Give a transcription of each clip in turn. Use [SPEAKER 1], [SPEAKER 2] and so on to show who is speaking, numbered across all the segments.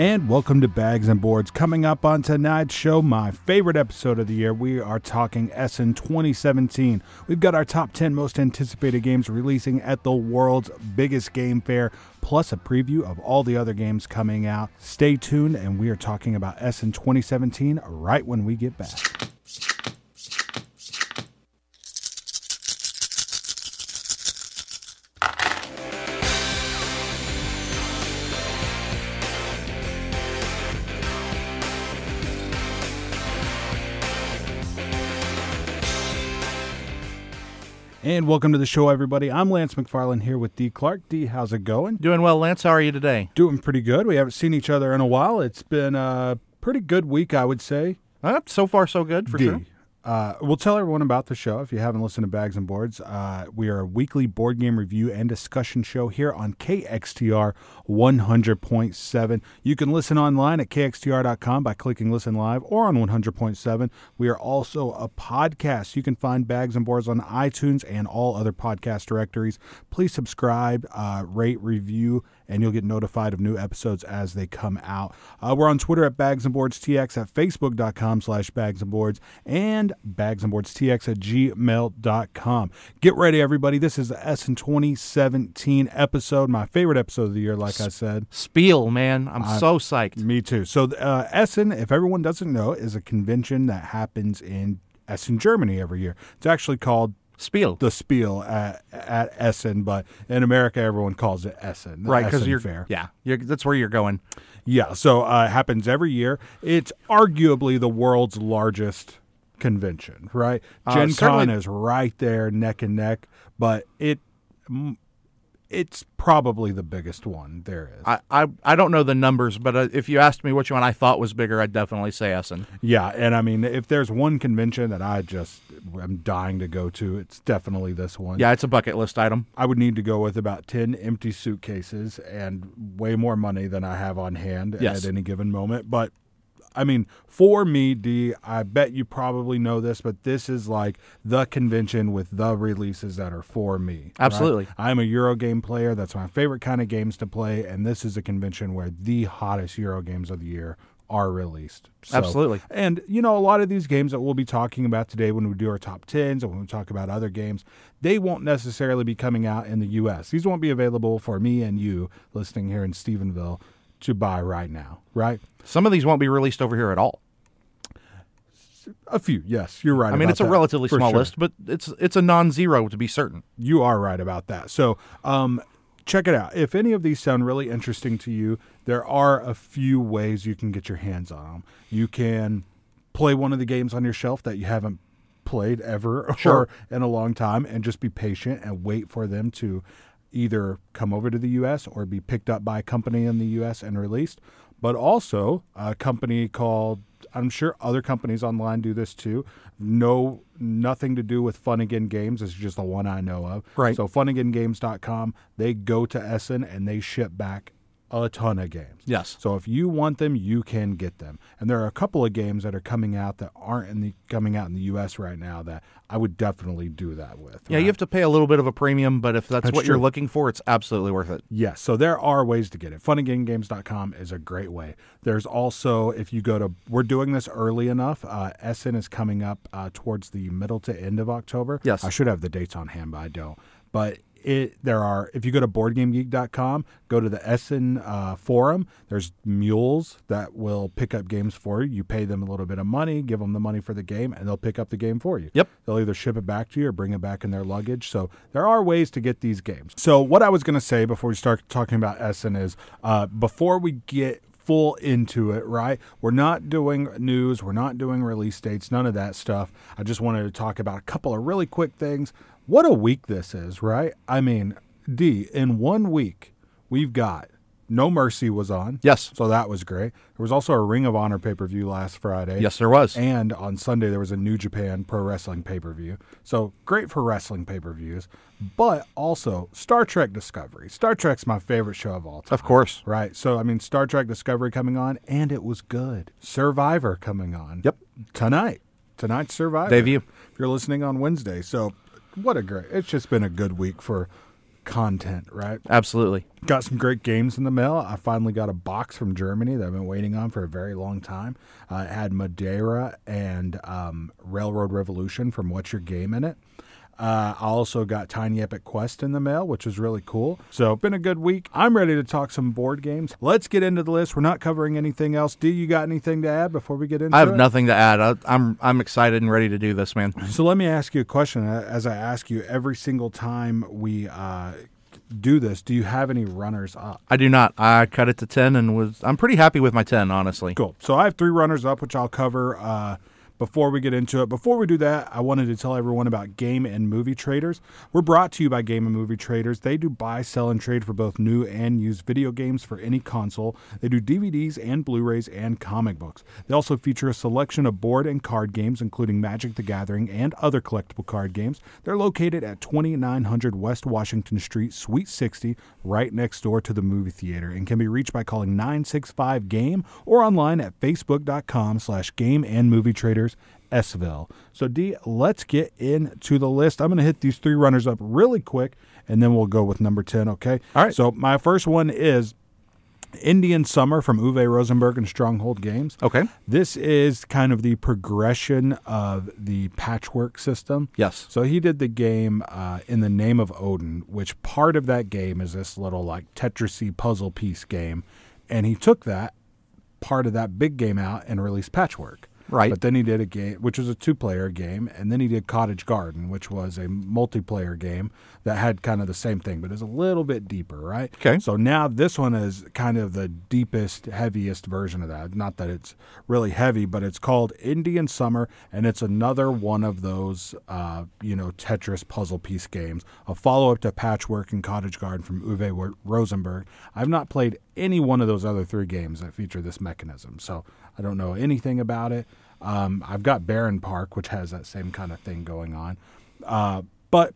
[SPEAKER 1] And welcome to Bags and Boards. Coming up on tonight's show, my favorite episode of the year, we are talking Essen 2017. We've got our top 10 most anticipated games releasing at the world's biggest game fair, plus a preview of all the other games coming out. Stay tuned, and we are talking about Essen 2017 right when we get back. And welcome to the show, everybody. I'm Lance McFarland here with D. Clark. D, how's it going?
[SPEAKER 2] Doing well, Lance. How are you today?
[SPEAKER 1] Doing pretty good. We haven't seen each other in a while. It's been a pretty good week, I would say.
[SPEAKER 2] Uh, so far, so good for
[SPEAKER 1] D.
[SPEAKER 2] sure.
[SPEAKER 1] Uh, we'll tell everyone about the show if you haven't listened to Bags and Boards. Uh, we are a weekly board game review and discussion show here on KXTR 100.7. You can listen online at kxtr.com by clicking listen live or on 100.7. We are also a podcast. You can find Bags and Boards on iTunes and all other podcast directories. Please subscribe, uh, rate, review, and you'll get notified of new episodes as they come out. Uh, we're on Twitter at Bags and Boards TX, at Facebook.com slash Bags and Boards, and Bags and Boards TX at gmail.com. Get ready, everybody. This is the Essen 2017 episode, my favorite episode of the year, like I said.
[SPEAKER 2] Spiel, man. I'm so psyched.
[SPEAKER 1] Me too. So, uh, Essen, if everyone doesn't know, is a convention that happens in Essen, Germany every year. It's actually called
[SPEAKER 2] Spiel.
[SPEAKER 1] the Spiel at, at Essen, but in America, everyone calls it Essen.
[SPEAKER 2] right, because you're
[SPEAKER 1] fair.
[SPEAKER 2] Yeah, you're, that's where you're going.
[SPEAKER 1] Yeah, so uh, it happens every year. It's arguably the world's largest convention, right?
[SPEAKER 2] Uh,
[SPEAKER 1] Gen Con is right there, neck and neck, but it it's probably the biggest one there is.
[SPEAKER 2] I, I, I don't know the numbers, but uh, if you asked me which one I thought was bigger, I'd definitely say Essen.
[SPEAKER 1] yeah, and I mean, if there's one convention that I just am dying to go to, it's definitely this one.
[SPEAKER 2] Yeah, it's a bucket list item.
[SPEAKER 1] I would need to go with about 10 empty suitcases and way more money than I have on hand
[SPEAKER 2] Yes.
[SPEAKER 1] at any given moment. But I mean, for me, D, I bet you probably know this, but this is like the convention with the releases that are for me. right?
[SPEAKER 2] Absolutely.
[SPEAKER 1] I'm a Euro game player. That's my favorite kind of games to play. And this is a convention where the hottest Euro games of the year are released. So-
[SPEAKER 2] Absolutely.
[SPEAKER 1] and you know, a lot of these games that we'll be talking about today when we do our top tens and when we talk about other games, they won't necessarily be coming out in the US. These won't be available for me and you listening here in Stephenville to buy right now, right?
[SPEAKER 2] Some of these won't be released over here at all.
[SPEAKER 1] A few, yes, you're right.
[SPEAKER 2] I mean, it's a
[SPEAKER 1] that,
[SPEAKER 2] relatively small
[SPEAKER 1] sure.
[SPEAKER 2] list, but it's it's a non-zero to be certain.
[SPEAKER 1] You are right about that. So, um, check it out. If any of these sound really interesting to you, there are a few ways you can get your hands on them. You can play one of the games on your shelf that you haven't played ever
[SPEAKER 2] Sure.
[SPEAKER 1] or in a long time and just be patient and wait for them to either come over to the US or be picked up by a company in the US and released. But also a company called I'm sure other companies online do this too. No nothing to do with Fun Again Games. It's just the one I know of.
[SPEAKER 2] Right.
[SPEAKER 1] So funagaingames.com, they go to Essen and they ship back a ton of games.
[SPEAKER 2] Yes.
[SPEAKER 1] So if you want them, you can get them. And there are a couple of games that are coming out that aren't in the coming out in the US right now that I would definitely do that with.
[SPEAKER 2] Yeah,
[SPEAKER 1] right?
[SPEAKER 2] you have to pay a little bit of a premium, but if that's,
[SPEAKER 1] That's
[SPEAKER 2] what you're looking for, it's absolutely worth it.
[SPEAKER 1] Yes, so there are ways to get it. Funagaingames.com is a great way. There's also, if you go to, we're doing this early enough. Uh, Essen is coming up uh, towards the middle to end of October.
[SPEAKER 2] Yes.
[SPEAKER 1] I should have the dates on hand, but I don't. But it there are, if you go to boardgamegeek.com, go to the Essen uh, forum, there's mules that will pick up games for you. You pay them a little bit of money, give them the money for the game, and they'll pick up the game for you.
[SPEAKER 2] Yep.
[SPEAKER 1] They'll either ship it back to you or bring it back in their luggage. So there are ways to get these games. So what I was going to say before we start talking about Essen is uh, before we get full into it, right? We're not doing news, we're not doing release dates, none of that stuff. I just wanted to talk about a couple of really quick things. What a week this is, right? I mean, D, in one week, we've got No Mercy was on.
[SPEAKER 2] Yes.
[SPEAKER 1] So that was great. There was also a Ring of Honor pay per view last Friday.
[SPEAKER 2] Yes, there was.
[SPEAKER 1] And on Sunday, there was a New Japan Pro Wrestling pay per view. So great for wrestling pay per views, but also Star Trek Discovery. Star Trek's my favorite show of all time.
[SPEAKER 2] Of course.
[SPEAKER 1] Right. So, I mean, Star Trek Discovery coming on, and it was good. Survivor coming on.
[SPEAKER 2] Yep.
[SPEAKER 1] Tonight. Tonight's Survivor.
[SPEAKER 2] Debut.
[SPEAKER 1] If you're listening on Wednesday. So, what a great. It's just been a good week for content, right?
[SPEAKER 2] Absolutely.
[SPEAKER 1] Got some great games in the mail. I finally got a box from Germany that I've been waiting on for a very long time. Uh, it had Madeira and um, Railroad Revolution from What's Your Game in it. Uh, I also got Tiny Epic Quest in the mail, which was really cool. So, been a good week. I'm ready to talk some board games. Let's get into the list. We're not covering anything else. Do you got anything to add before we get into it?
[SPEAKER 2] I have
[SPEAKER 1] it?
[SPEAKER 2] nothing to add. I, I'm I'm excited and ready to do this, man.
[SPEAKER 1] So let me ask you a question. As I ask you every single time we uh, do this, do you have any runners up?
[SPEAKER 2] I do not. I cut it to ten and was I'm pretty happy with my ten, honestly.
[SPEAKER 1] Cool. So I have three runners up, which I'll cover uh, before we get into it. Before we do that, I wanted to tell everyone about Game and Movie Traders. We're brought to you by Game and Movie Traders. They do buy, sell, and trade for both new and used video games for any console. They do DVDs and Blu rays and comic books. They also feature a selection of board and card games, including Magic the Gathering and other collectible card games. They're located at 2900 West Washington Street, Suite 60, right next door to the movie theater, and can be reached by calling 965 Game or online at facebook.com slash game and movie traders Sville. So D, let's get into the list. I'm going to hit these three runners up really quick, and then we'll go with number 10, okay?
[SPEAKER 2] All right.
[SPEAKER 1] So my first one is Indian Summer from Uwe Rosenberg and Stronghold Games.
[SPEAKER 2] Okay.
[SPEAKER 1] This is kind of the progression of the patchwork system.
[SPEAKER 2] Yes.
[SPEAKER 1] So he did the game uh, in the name of Odin, which part of that game is this little like Tetrisy puzzle piece game, and he took that part of that big game out and released Patchwork.
[SPEAKER 2] Right.
[SPEAKER 1] But then he did a game, which was a two-player game, and then he did Cottage Garden, which was a multiplayer game that had kind of the same thing, but is a little bit deeper, right?
[SPEAKER 2] Okay.
[SPEAKER 1] So now this one is kind of the deepest, heaviest version of that. Not that it's really heavy, but it's called Indian Summer, and it's another one of those, uh, you know, Tetris puzzle piece games. A follow-up to Patchwork and Cottage Garden from Uwe Rosenberg. I've not played any one of those other three games that feature this mechanism, so I don't know anything about it. Um, I've got Barenpark, which has that same kind of thing going on, uh, but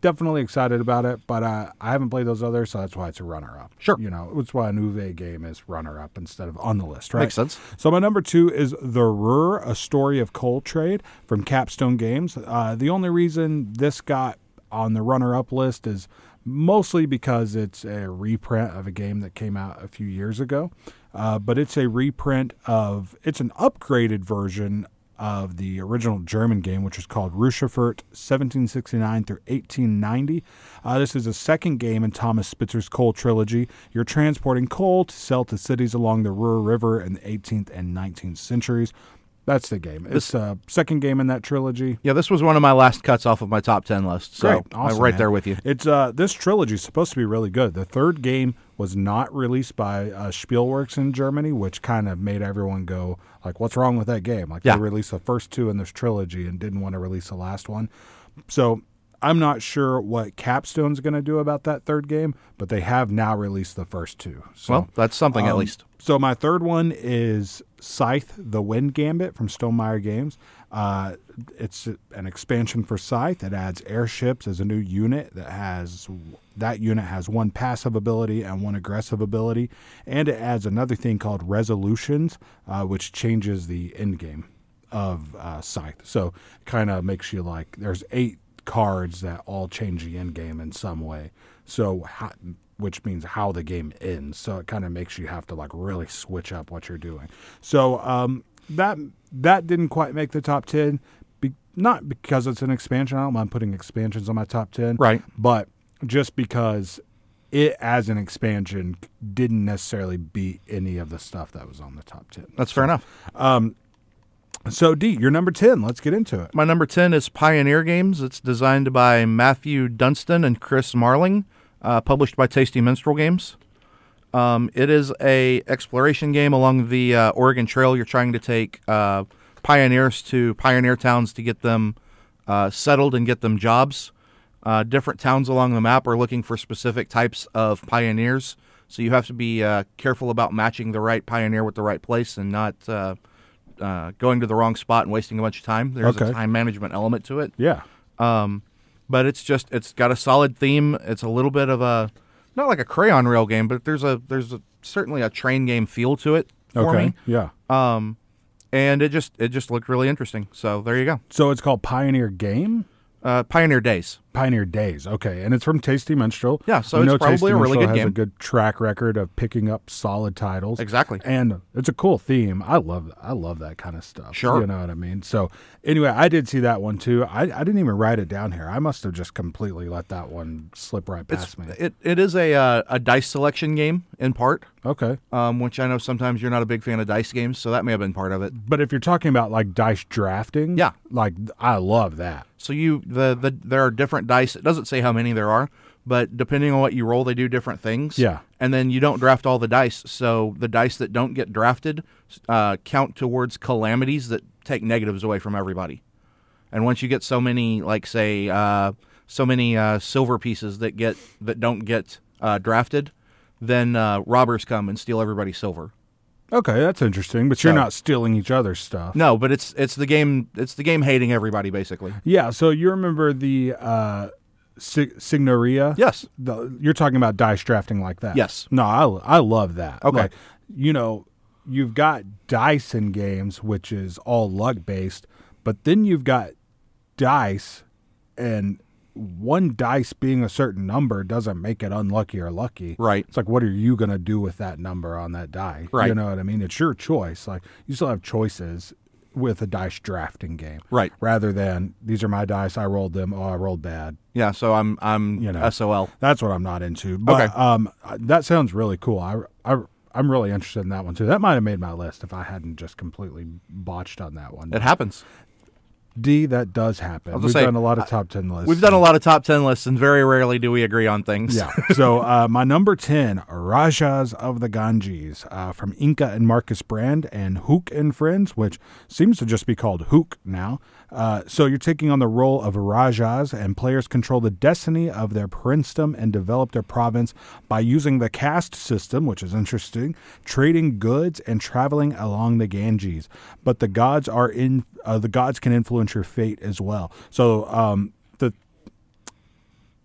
[SPEAKER 1] definitely excited about it, but uh, I haven't played those others, so that's why it's a runner up.
[SPEAKER 2] Sure.
[SPEAKER 1] You know, it's why an Uwe game is runner up instead of on the list, right?
[SPEAKER 2] Makes sense.
[SPEAKER 1] So my number two is The Ruhr, A Story of Coal Trade from Capstone Games. Uh, the only reason this got on the runner up list is mostly because it's a reprint of a game that came out a few years ago. Uh, but it's a reprint of, it's an upgraded version of the original German game, which is called Ruhrschifffahrt 1769 through 1890. Uh, this is a second game in Thomas Spitzer's coal trilogy. You're transporting coal to sell to cities along the Ruhr River in the 18th and 19th centuries. That's the game. It's a second game in that trilogy.
[SPEAKER 2] Yeah, this was one of my last cuts off of my top ten list. So
[SPEAKER 1] Great.
[SPEAKER 2] I'm
[SPEAKER 1] Awesome,
[SPEAKER 2] right
[SPEAKER 1] man.
[SPEAKER 2] there with you.
[SPEAKER 1] It's uh, this trilogy is supposed to be really good. The third game was not released by uh, Spielworxx in Germany, which kind of made everyone go like, "What's wrong with that game?" Like
[SPEAKER 2] Yeah.
[SPEAKER 1] they released the first two in this trilogy and didn't want to release the last one. So I'm not sure what Capstone's going to do about that third game, but they have now released the first two. So
[SPEAKER 2] Well, that's something at
[SPEAKER 1] um,
[SPEAKER 2] least.
[SPEAKER 1] So my third one is Scythe: The Wind Gambit from Stonemaier Games. Uh, it's an expansion for Scythe. It adds airships as a new unit that has that unit has one passive ability and one aggressive ability, and it adds another thing called Resolutions, uh, which changes the end game of uh, Scythe. So kind of makes you like there's eight cards that all change the end game in some way. So how, which means how the game ends. So it kind of makes you have to like really switch up what you're doing. So um, that that didn't quite make the top ten. Be, not because it's an expansion. I don't mind putting expansions on my top ten.
[SPEAKER 2] Right.
[SPEAKER 1] But just because it as an expansion didn't necessarily beat any of the stuff that was on the top ten.
[SPEAKER 2] That's fair enough.
[SPEAKER 1] So D, you're number ten. Let's get into it.
[SPEAKER 2] My number 10 is Pioneer Games. It's designed by Matthew Dunstan and Chris Marling, uh, published by Tasty Minstrel Games. Um, it is a exploration game along the uh, Oregon Trail. You're trying to take uh, pioneers to pioneer towns to get them uh, settled and get them jobs. Uh, different towns along the map are looking for specific types of pioneers, so you have to be uh, careful about matching the right pioneer with the right place and not uh, uh, going to the wrong spot and wasting a bunch of time. There's
[SPEAKER 1] Okay.
[SPEAKER 2] a time management element to it.
[SPEAKER 1] Yeah.
[SPEAKER 2] Um, but it's just it's got a solid theme. It's a little bit of a not like a crayon rail game, but there's a there's a, certainly a train game feel to it for
[SPEAKER 1] Okay.
[SPEAKER 2] me.
[SPEAKER 1] Yeah.
[SPEAKER 2] Um, and it just it just looked really interesting. So there you go.
[SPEAKER 1] So it's called Pioneer Game.
[SPEAKER 2] Uh, Pioneer Days.
[SPEAKER 1] Pioneer Days. Okay, and it's from Tasty Minstrel.
[SPEAKER 2] Yeah, so
[SPEAKER 1] We
[SPEAKER 2] it's probably
[SPEAKER 1] Tasty
[SPEAKER 2] a really
[SPEAKER 1] Minstrel
[SPEAKER 2] good
[SPEAKER 1] has a good track record of picking up solid titles.
[SPEAKER 2] Exactly.
[SPEAKER 1] and it's a cool theme. I love I love that kind of stuff.
[SPEAKER 2] Sure.
[SPEAKER 1] you know what I mean. So anyway, I did see that one too. I, I didn't even write it down here. I must have just completely let that one slip right past
[SPEAKER 2] It's,
[SPEAKER 1] me.
[SPEAKER 2] it, it is a uh, a dice selection game in part,
[SPEAKER 1] Okay,
[SPEAKER 2] um, which I know sometimes you're not a big fan of dice games, so that may have been part of it.
[SPEAKER 1] but if you're talking about like dice drafting,
[SPEAKER 2] Yeah.
[SPEAKER 1] like I love that.
[SPEAKER 2] So you the, the there are different dice. It doesn't say how many there are, but depending on what you roll, they do different things.
[SPEAKER 1] Yeah.
[SPEAKER 2] And then you don't draft all the dice. So the dice that don't get drafted uh, count towards calamities that take negatives away from everybody. And once you get so many, like say, uh, so many uh, silver pieces that get that don't get uh, drafted, then uh, robbers come and steal everybody's silver.
[SPEAKER 1] Okay, that's interesting. But you're
[SPEAKER 2] So-
[SPEAKER 1] not stealing each other's stuff.
[SPEAKER 2] No, but it's it's the game. It's the game hating everybody basically.
[SPEAKER 1] Yeah. So you remember the uh, Sig- Signoria?
[SPEAKER 2] Yes.
[SPEAKER 1] The, you're talking about dice drafting like that.
[SPEAKER 2] Yes.
[SPEAKER 1] No, I, I love that.
[SPEAKER 2] Okay.
[SPEAKER 1] Like, you know, you've got dice in games, which is all luck based, but then you've got dice, and one dice being a certain number doesn't make it unlucky or lucky.
[SPEAKER 2] Right.
[SPEAKER 1] It's like, what are you going to do with that number on that die?
[SPEAKER 2] Right.
[SPEAKER 1] You know what I mean? It's your choice. Like, you still have choices with a dice drafting game.
[SPEAKER 2] Right.
[SPEAKER 1] Rather than, these are my dice, I rolled them, oh, I rolled bad.
[SPEAKER 2] Yeah. So I'm I'm
[SPEAKER 1] You know.
[SPEAKER 2] SOL.
[SPEAKER 1] That's what I'm not into. But
[SPEAKER 2] Okay.
[SPEAKER 1] um, that sounds really cool. I, I, I'm really interested in that one too. That might have made my list if I hadn't just completely botched on that one.
[SPEAKER 2] It happens.
[SPEAKER 1] D, that does happen. We've
[SPEAKER 2] say,
[SPEAKER 1] done a lot of top 10 lists.
[SPEAKER 2] We've done a lot of top 10 lists, and very rarely do we agree on things.
[SPEAKER 1] Yeah. so uh, my number 10, Rajas of the Ganges uh, from Inka and Markus Brand and Huch and Friends, which seems to just be called Huch now. Uh, so you're taking on the role of Rajas, and players control the destiny of their princedom and develop their province by using the caste system, which is interesting, trading goods and traveling along the Ganges. But the gods are in uh, the gods can influence your fate as well. So um, the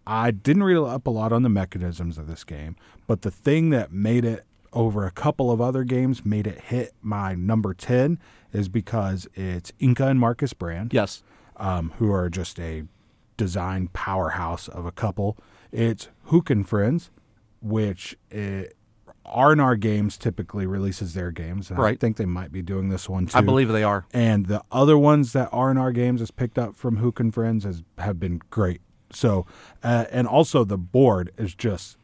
[SPEAKER 1] I didn't read up a lot on the mechanisms of this game, but the thing that made it over a couple of other games made it hit my number 10 is because it's Inka and Markus Brand,
[SPEAKER 2] Yes.
[SPEAKER 1] um, who are just a design powerhouse of a couple. It's Huch and Friends, which it, R&R Games typically releases their games. And I
[SPEAKER 2] Right.
[SPEAKER 1] think they might be doing this one too.
[SPEAKER 2] I believe they are.
[SPEAKER 1] And the other ones that R&R Games has picked up from Huch and Friends has have been great. So, uh, and also the board is just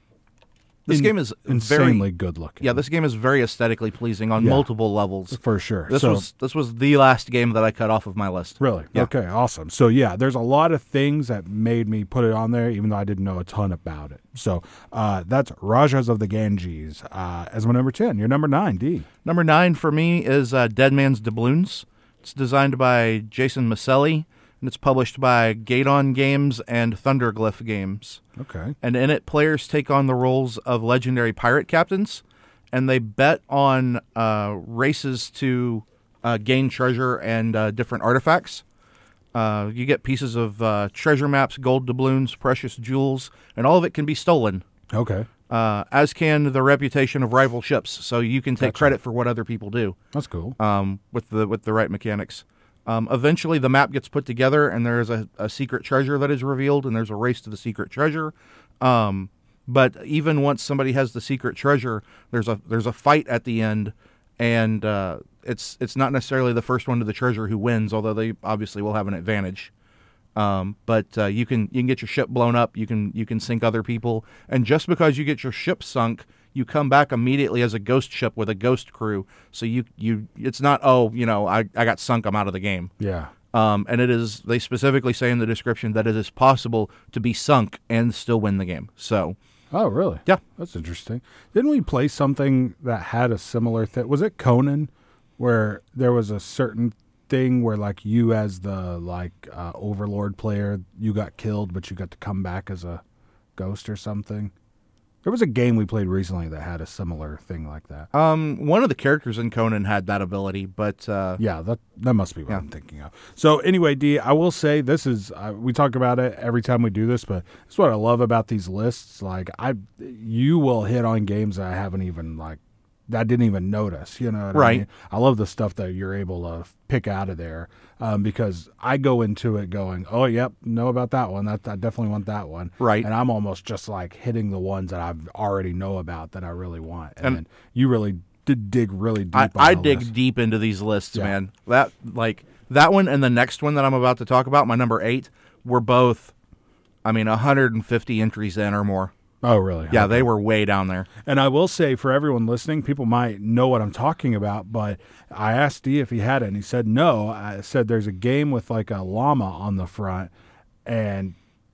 [SPEAKER 2] This
[SPEAKER 1] in-
[SPEAKER 2] game is
[SPEAKER 1] insanely
[SPEAKER 2] very
[SPEAKER 1] good looking.
[SPEAKER 2] yeah. This game is very aesthetically pleasing on
[SPEAKER 1] Yeah.
[SPEAKER 2] multiple levels.
[SPEAKER 1] for sure.
[SPEAKER 2] This
[SPEAKER 1] so,
[SPEAKER 2] was this was the last game that I cut off of my list.
[SPEAKER 1] really
[SPEAKER 2] Yeah.
[SPEAKER 1] okay, awesome. So yeah, there's a lot of things that made me put it on there, even though I didn't know a ton about it. So uh, that's Rajas of the Ganges uh, as my number ten. Your number nine, D.
[SPEAKER 2] Number nine for me is uh, Dead Man's Doubloons. It's designed by Jason Maselli and it's published by Gaton Games and Thundergryph Games.
[SPEAKER 1] Okay.
[SPEAKER 2] and in it players take on the roles of legendary pirate captains and they bet on uh, races to uh, gain treasure and uh, different artifacts uh, you get pieces of uh, treasure maps gold doubloons precious jewels and all of it can be stolen
[SPEAKER 1] Okay.
[SPEAKER 2] uh, as can the reputation of rival ships so you can take
[SPEAKER 1] Gotcha.
[SPEAKER 2] credit for what other people do
[SPEAKER 1] That's cool.
[SPEAKER 2] um, with the with the right mechanics. Um, eventually, the map gets put together, and there is a, a secret treasure that is revealed, and there's a race to the secret treasure. Um, but even once somebody has the secret treasure, there's a there's a fight at the end, and uh, it's it's not necessarily the first one to the treasure who wins, although they obviously will have an advantage. Um, but uh, you can you can get your ship blown up. You can you can sink other people, and just because you get your ship sunk, you come back immediately as a ghost ship with a ghost crew. So you you it's not oh you know I, I got sunk I'm out of the game.
[SPEAKER 1] yeah.
[SPEAKER 2] Um, and it is they specifically say in the description that it is possible to be sunk and still win the game. So
[SPEAKER 1] Oh, really?
[SPEAKER 2] Yeah.
[SPEAKER 1] That's interesting. Didn't we play something that had a similar thing? Was it Conan, where there was a certain thing where, like, you as the like uh, Overlord player, you got killed, but you got to come back as a ghost or something? There was a game we played recently that had a similar thing like that.
[SPEAKER 2] um, one of the characters in Conan had that ability, but uh,
[SPEAKER 1] Yeah, that that must be what
[SPEAKER 2] Yeah.
[SPEAKER 1] I'm thinking of. So anyway, D, I will say this is uh, we talk about it every time we do this, but it's what I love about these lists. Like I, you will hit on games that I haven't even like I didn't even notice. You know, what I
[SPEAKER 2] Right.
[SPEAKER 1] mean? I love the stuff that you're able to pick out of there um, because I go into it going, oh, yep, know about that one. That I definitely want that one.
[SPEAKER 2] Right.
[SPEAKER 1] And I'm almost just like hitting the ones that I already know about that I really want. And,
[SPEAKER 2] And-
[SPEAKER 1] then you really did dig really deep.
[SPEAKER 2] I,
[SPEAKER 1] on
[SPEAKER 2] I dig
[SPEAKER 1] list.
[SPEAKER 2] deep into these lists,
[SPEAKER 1] Yeah.
[SPEAKER 2] man. That like that one and the next one that I'm about to talk about, my number eight, were both, I mean, 150 entries in or more.
[SPEAKER 1] Oh, really?
[SPEAKER 2] Yeah, they were way down there.
[SPEAKER 1] And I will say for everyone listening, people might know what I'm talking about, but I asked D if he had it, and he said no. I said there's a game with like a llama on the front, and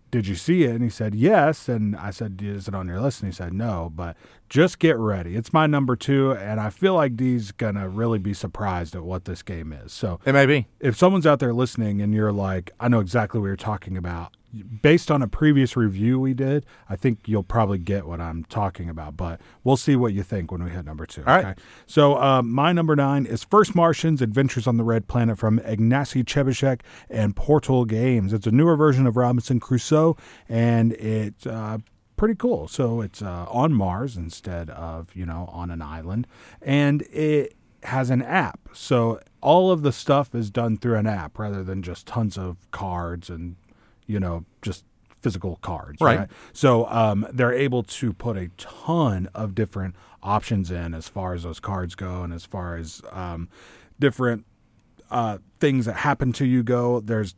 [SPEAKER 1] did you see it? And he said yes. And I said, is it on your list? And he said no. But just get ready. It's my number two, and I feel like D's gonna really be surprised at what this game is. So
[SPEAKER 2] It may be.
[SPEAKER 1] if someone's out there listening and you're like, I know exactly what you're talking about, based on a previous review we did, I think you'll probably get what I'm talking about. But we'll see what you think when we hit number two.
[SPEAKER 2] All right.
[SPEAKER 1] Okay. So um, my number nine is First Martians: Adventures on the Red Planet from Ignacy Trzewiczek and Portal Games. It's a newer version of Robinson Crusoe, and it's uh, pretty cool. So it's uh, on Mars instead of you know on an island, and it has an app. So all of the stuff is done through an app rather than just tons of cards and you know just physical cards.
[SPEAKER 2] Right.
[SPEAKER 1] So um, they're able to put a ton of different options in as far as those cards go, and as far as um, different uh, things that happen to you go. There's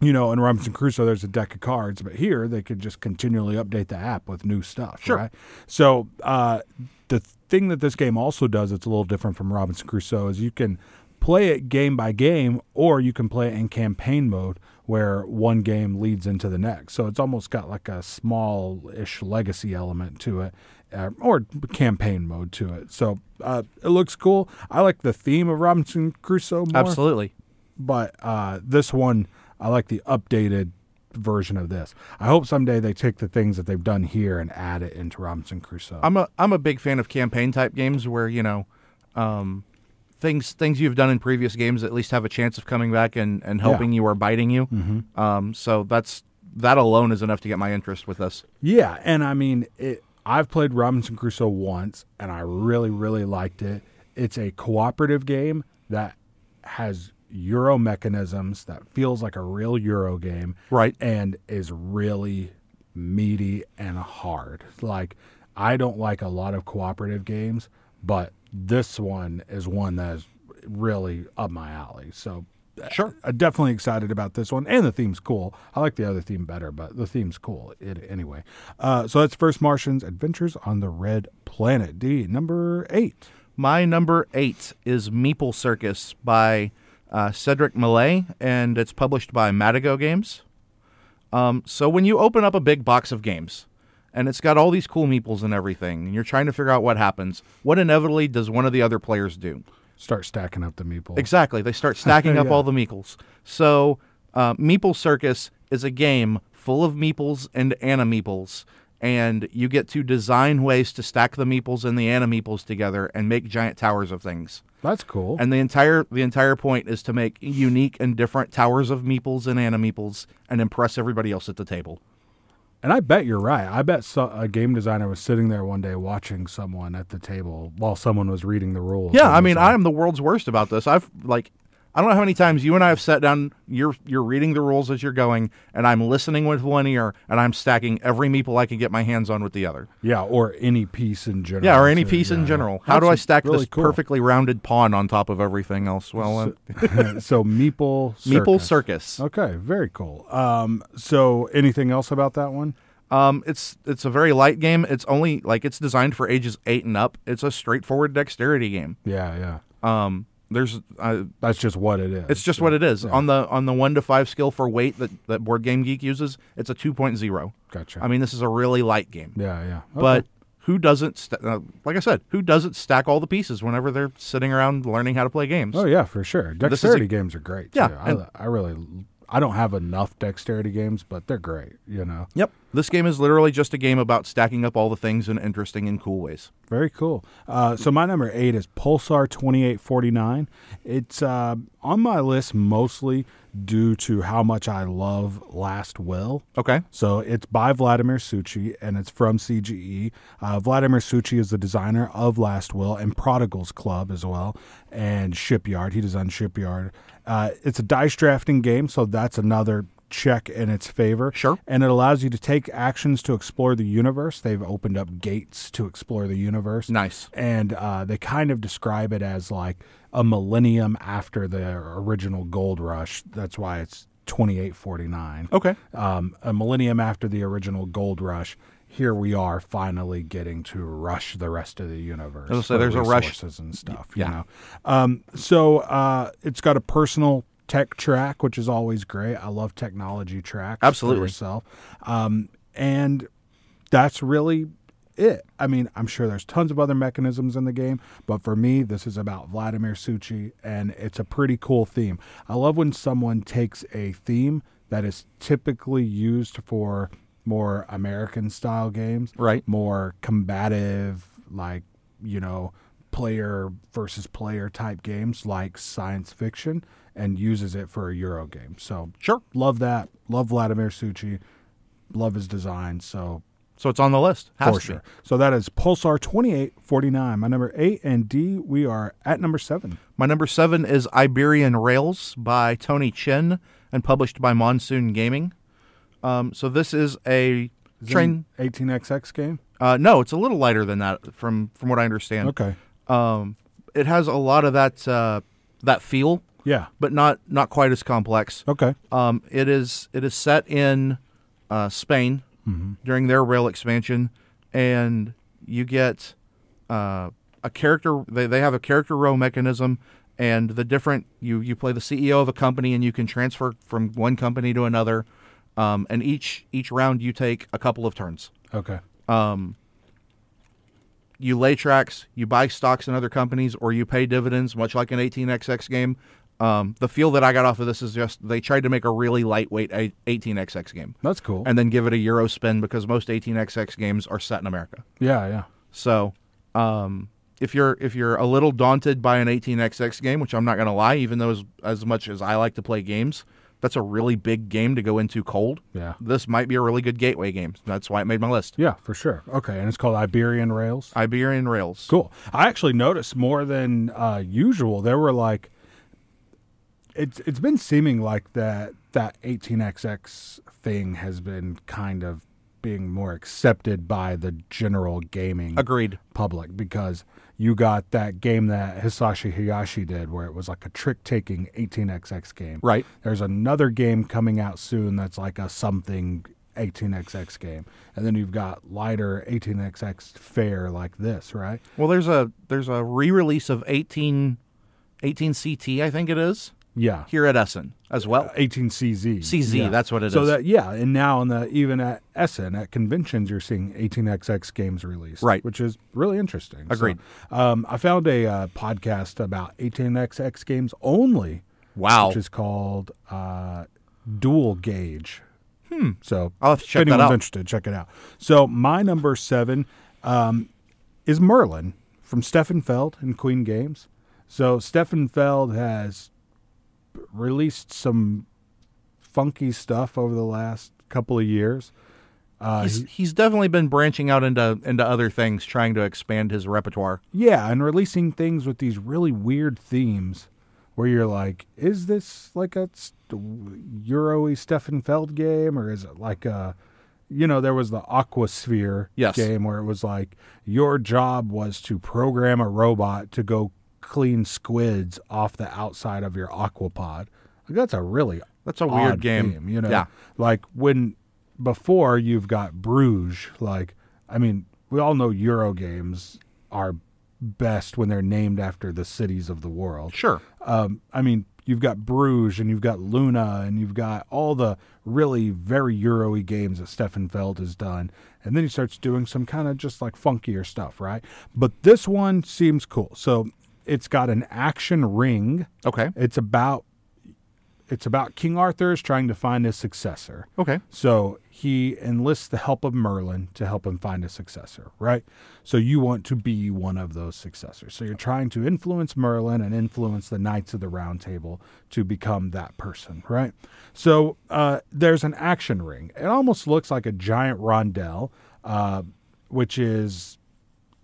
[SPEAKER 1] you know, in Robinson Crusoe, there's a deck of cards, but here they could just continually update the app with new stuff.
[SPEAKER 2] Sure.
[SPEAKER 1] Right? So uh, the thing that this game also does that's a little different from Robinson Crusoe is you can play it game by game, or you can play it in campaign mode where one game leads into the next. So it's almost got like a small-ish legacy element to it, uh, or campaign mode to it. So uh, it looks cool. I like the theme of Robinson Crusoe more
[SPEAKER 2] Absolutely.
[SPEAKER 1] but uh, this one I like the updated version of this. I hope someday they take the things that they've done here and add it into Robinson Crusoe.
[SPEAKER 2] I'm a I'm a big fan of campaign type games where you know, um, things things you've done in previous games at least have a chance of coming back and, and helping you or biting you. Mm-hmm. Um, so that's that alone is enough to get my interest with this.
[SPEAKER 1] yeah, and I mean, it, I've played Robinson Crusoe once, and I really, really liked it. It's a cooperative game that has Euro mechanisms that feels like a real Euro game,
[SPEAKER 2] Right.
[SPEAKER 1] and is really meaty and hard. Like I don't like a lot of cooperative games, but this one is one that is really up my alley. So
[SPEAKER 2] Sure.
[SPEAKER 1] I'm definitely excited about this one, and the theme's cool. I like the other theme better, but the theme's cool it, anyway. Uh, so that's First Martians: Adventures on the Red Planet. D number eight.
[SPEAKER 2] My number eight is Meeple Circus by uh, Cedric Millet, and it's published by Matagot Games. Um, so when you open up a big box of games, and it's got all these cool meeples and everything, and you're trying to figure out what happens, what inevitably does one of the other players do?
[SPEAKER 1] Start stacking up the meeples.
[SPEAKER 2] Exactly. They start stacking up
[SPEAKER 1] Yeah.
[SPEAKER 2] all the meeples. So, uh, Meeple Circus is a game full of meeples and animeeples, and you get to design ways to stack the meeples and the animeeples together and make giant towers of things.
[SPEAKER 1] That's cool.
[SPEAKER 2] And the entire the entire point is to make unique and different towers of meeples and animeeples and impress everybody else at the table.
[SPEAKER 1] And I bet you're right. I bet so, a game designer was sitting there one day watching someone at the table while someone was reading the rules.
[SPEAKER 2] Yeah, I mean, I am the world's worst about this. I've like I don't know how many times you and I have sat down. You're you're reading the rules as you're going, and I'm listening with one ear, and I'm stacking every meeple I can get my hands on with the other.
[SPEAKER 1] yeah, or any piece in general.
[SPEAKER 2] Yeah, or any piece
[SPEAKER 1] Yeah,
[SPEAKER 2] in general. How do I stack
[SPEAKER 1] really
[SPEAKER 2] this
[SPEAKER 1] cool.
[SPEAKER 2] perfectly rounded pawn on top of everything else? Well, uh,
[SPEAKER 1] so Meeple Circus.
[SPEAKER 2] Meeple Circus.
[SPEAKER 1] Okay, very cool. Um, so anything else about that one?
[SPEAKER 2] Um, it's it's a very light game. It's only like it's designed for ages eight and up. It's a straightforward dexterity game.
[SPEAKER 1] Yeah, yeah.
[SPEAKER 2] Um, there's uh,
[SPEAKER 1] That's just what it is.
[SPEAKER 2] it's just what it is on the on the one to five skill for weight that that Board Game Geek uses. It's a 2.0.
[SPEAKER 1] Gotcha.
[SPEAKER 2] I mean, this is a really light game.
[SPEAKER 1] yeah, yeah. Okay.
[SPEAKER 2] But who doesn't? St- uh, like I said, who doesn't stack all the pieces whenever they're sitting around learning how to play games?
[SPEAKER 1] oh yeah, for sure.
[SPEAKER 2] is a-
[SPEAKER 1] Dexterity games are great.
[SPEAKER 2] Yeah,
[SPEAKER 1] too. I, I really, I don't have enough dexterity games, but they're great. You know.
[SPEAKER 2] Yep. This game is literally just a game about stacking up all the things in interesting and cool ways.
[SPEAKER 1] Very cool. Uh, so my number eight is Pulsar twenty eight forty nine. It's uh, on my list mostly due to how much I love Last Will.
[SPEAKER 2] Okay.
[SPEAKER 1] So it's by Vladimir Suchý and it's from CGE. Uh, Vladimir Suchý is the designer of Last Will and Prodigal's Club as well, and Shipyard. He designed Shipyard. Uh, it's a dice drafting game, so that's another check in its favor.
[SPEAKER 2] Sure.
[SPEAKER 1] And it allows you to take actions to explore the universe. They've opened up gates to explore the universe.
[SPEAKER 2] Nice.
[SPEAKER 1] And uh, they kind of describe it as like a millennium after the original gold rush. That's why it's 2849.
[SPEAKER 2] Okay.
[SPEAKER 1] Um, a millennium after the original gold rush. Here we are finally getting to rush the rest of the universe.
[SPEAKER 2] So was gonna say,
[SPEAKER 1] for
[SPEAKER 2] there's a rush-
[SPEAKER 1] and stuff.
[SPEAKER 2] Yeah.
[SPEAKER 1] You know? um, so uh, it's got a personal tech track, which is always great. I love technology tracks.
[SPEAKER 2] Absolutely.
[SPEAKER 1] yourself. Um, and that's really it. I mean, I'm sure there's tons of other mechanisms in the game, but for me, this is about Vladimir Suchý, and it's a pretty cool theme. I love when someone takes a theme that is typically used for more American style games,
[SPEAKER 2] Right.
[SPEAKER 1] More combative, like, you know, player versus player type games like science fiction, and uses it for a Euro game. So,
[SPEAKER 2] Sure.
[SPEAKER 1] love that. Love Vladimir Suchý. Love his design. So,
[SPEAKER 2] So it's on the list. Has
[SPEAKER 1] for
[SPEAKER 2] be.
[SPEAKER 1] sure. So that is Pulsar 2849. My number eight and D, we are at number seven.
[SPEAKER 2] My number seven is Iberian Rails by Tony Chin and published by Monsoon Gaming. Um, so this is a
[SPEAKER 1] Is
[SPEAKER 2] train.
[SPEAKER 1] 18XX game.
[SPEAKER 2] Uh, no, it's a little lighter than that, from from what I understand.
[SPEAKER 1] Okay.
[SPEAKER 2] Um, it has a lot of that uh, that feel,
[SPEAKER 1] Yeah.
[SPEAKER 2] but not not quite as complex.
[SPEAKER 1] Okay.
[SPEAKER 2] Um, it is it is set in uh, Spain during their rail expansion, and you get uh, a character. They, they have a character row mechanism, and the different you you play the CEO of a company, and you can transfer from one company to another. Um, and each each round you take a couple of turns.
[SPEAKER 1] Okay.
[SPEAKER 2] Um, you lay tracks, you buy stocks in other companies, or you pay dividends, much like an 18xx game. Um, the feel that I got off of this is just they tried to make a really lightweight 18xx game
[SPEAKER 1] That's cool.
[SPEAKER 2] and then give it a Euro spin because most 18xx games are set in America.
[SPEAKER 1] yeah, yeah.
[SPEAKER 2] So, um, if you're if you're a little daunted by an 18xx game, which I'm not going to lie, even though as, as much as I like to play games, that's a really big game to go into cold.
[SPEAKER 1] Yeah.
[SPEAKER 2] This might be a really good gateway game. That's why it made my list.
[SPEAKER 1] Yeah, for sure. Okay. And it's called Iberian Rails.
[SPEAKER 2] Iberian Rails.
[SPEAKER 1] Cool. I actually noticed more than uh, usual. There were like, it's it's been seeming like that that 18xx thing has been kind of being more accepted by the general gaming
[SPEAKER 2] Agreed.
[SPEAKER 1] public because you got that game that Hisashi Hayashi did where it was like a trick taking 18xx game.
[SPEAKER 2] Right.
[SPEAKER 1] There's another game coming out soon that's like a something 18xx game. And then you've got lighter 18xx fare like this, right?
[SPEAKER 2] Well, there's a there's a re-release of 18 18 CT, I think it is,
[SPEAKER 1] Yeah.
[SPEAKER 2] here at Essen as well.
[SPEAKER 1] 18CZ.
[SPEAKER 2] CZ,
[SPEAKER 1] Yeah.
[SPEAKER 2] that's what it
[SPEAKER 1] so
[SPEAKER 2] is.
[SPEAKER 1] that yeah, and now in the even at Essen at conventions you're seeing 18xx games released,
[SPEAKER 2] Right.
[SPEAKER 1] Which is really interesting. So,
[SPEAKER 2] Agreed.
[SPEAKER 1] um, I found a uh, podcast about 18xx games only,
[SPEAKER 2] wow.
[SPEAKER 1] which is called uh, Dual Gauge. Hmm. So
[SPEAKER 2] I'll have to check
[SPEAKER 1] if
[SPEAKER 2] that
[SPEAKER 1] anyone's interested, check it out. So my number seven um, is Merlin from Stefan Feld and Queen Games. So Stefan Feld has released some funky stuff over the last couple of years. Uh,
[SPEAKER 2] he's, he's definitely been branching out into into other things, trying to expand his repertoire.
[SPEAKER 1] Yeah, and releasing things with these really weird themes where you're like, is this like a st- Euro Stefan Feld game or is it like a you know, there was the Aquasphere
[SPEAKER 2] Yes.
[SPEAKER 1] game where it was like your job was to program a robot to go clean squids off the outside of your aquapod. Like that's a really
[SPEAKER 2] That's a weird game.
[SPEAKER 1] theme, you know.
[SPEAKER 2] Yeah.
[SPEAKER 1] Like when before you've got Bruges, like I mean, we all know Euro games are best when they're named after the cities of the world.
[SPEAKER 2] Sure.
[SPEAKER 1] Um, I mean, you've got Bruges and you've got Luna and you've got all the really very Euro-y games that Stefan Feld has done. And then he starts doing some kind of just like funkier stuff, right? But this one seems cool. So it's got an action ring
[SPEAKER 2] Okay.
[SPEAKER 1] it's about it's about King Arthur is trying to find his successor.
[SPEAKER 2] Okay.
[SPEAKER 1] So he enlists the help of Merlin to help him find a successor, right? So you want to be one of those successors. So you're trying to influence Merlin and influence the Knights of the Round Table to become that person, right? So uh, there's an action ring. It almost looks like a giant rondelle, uh, which is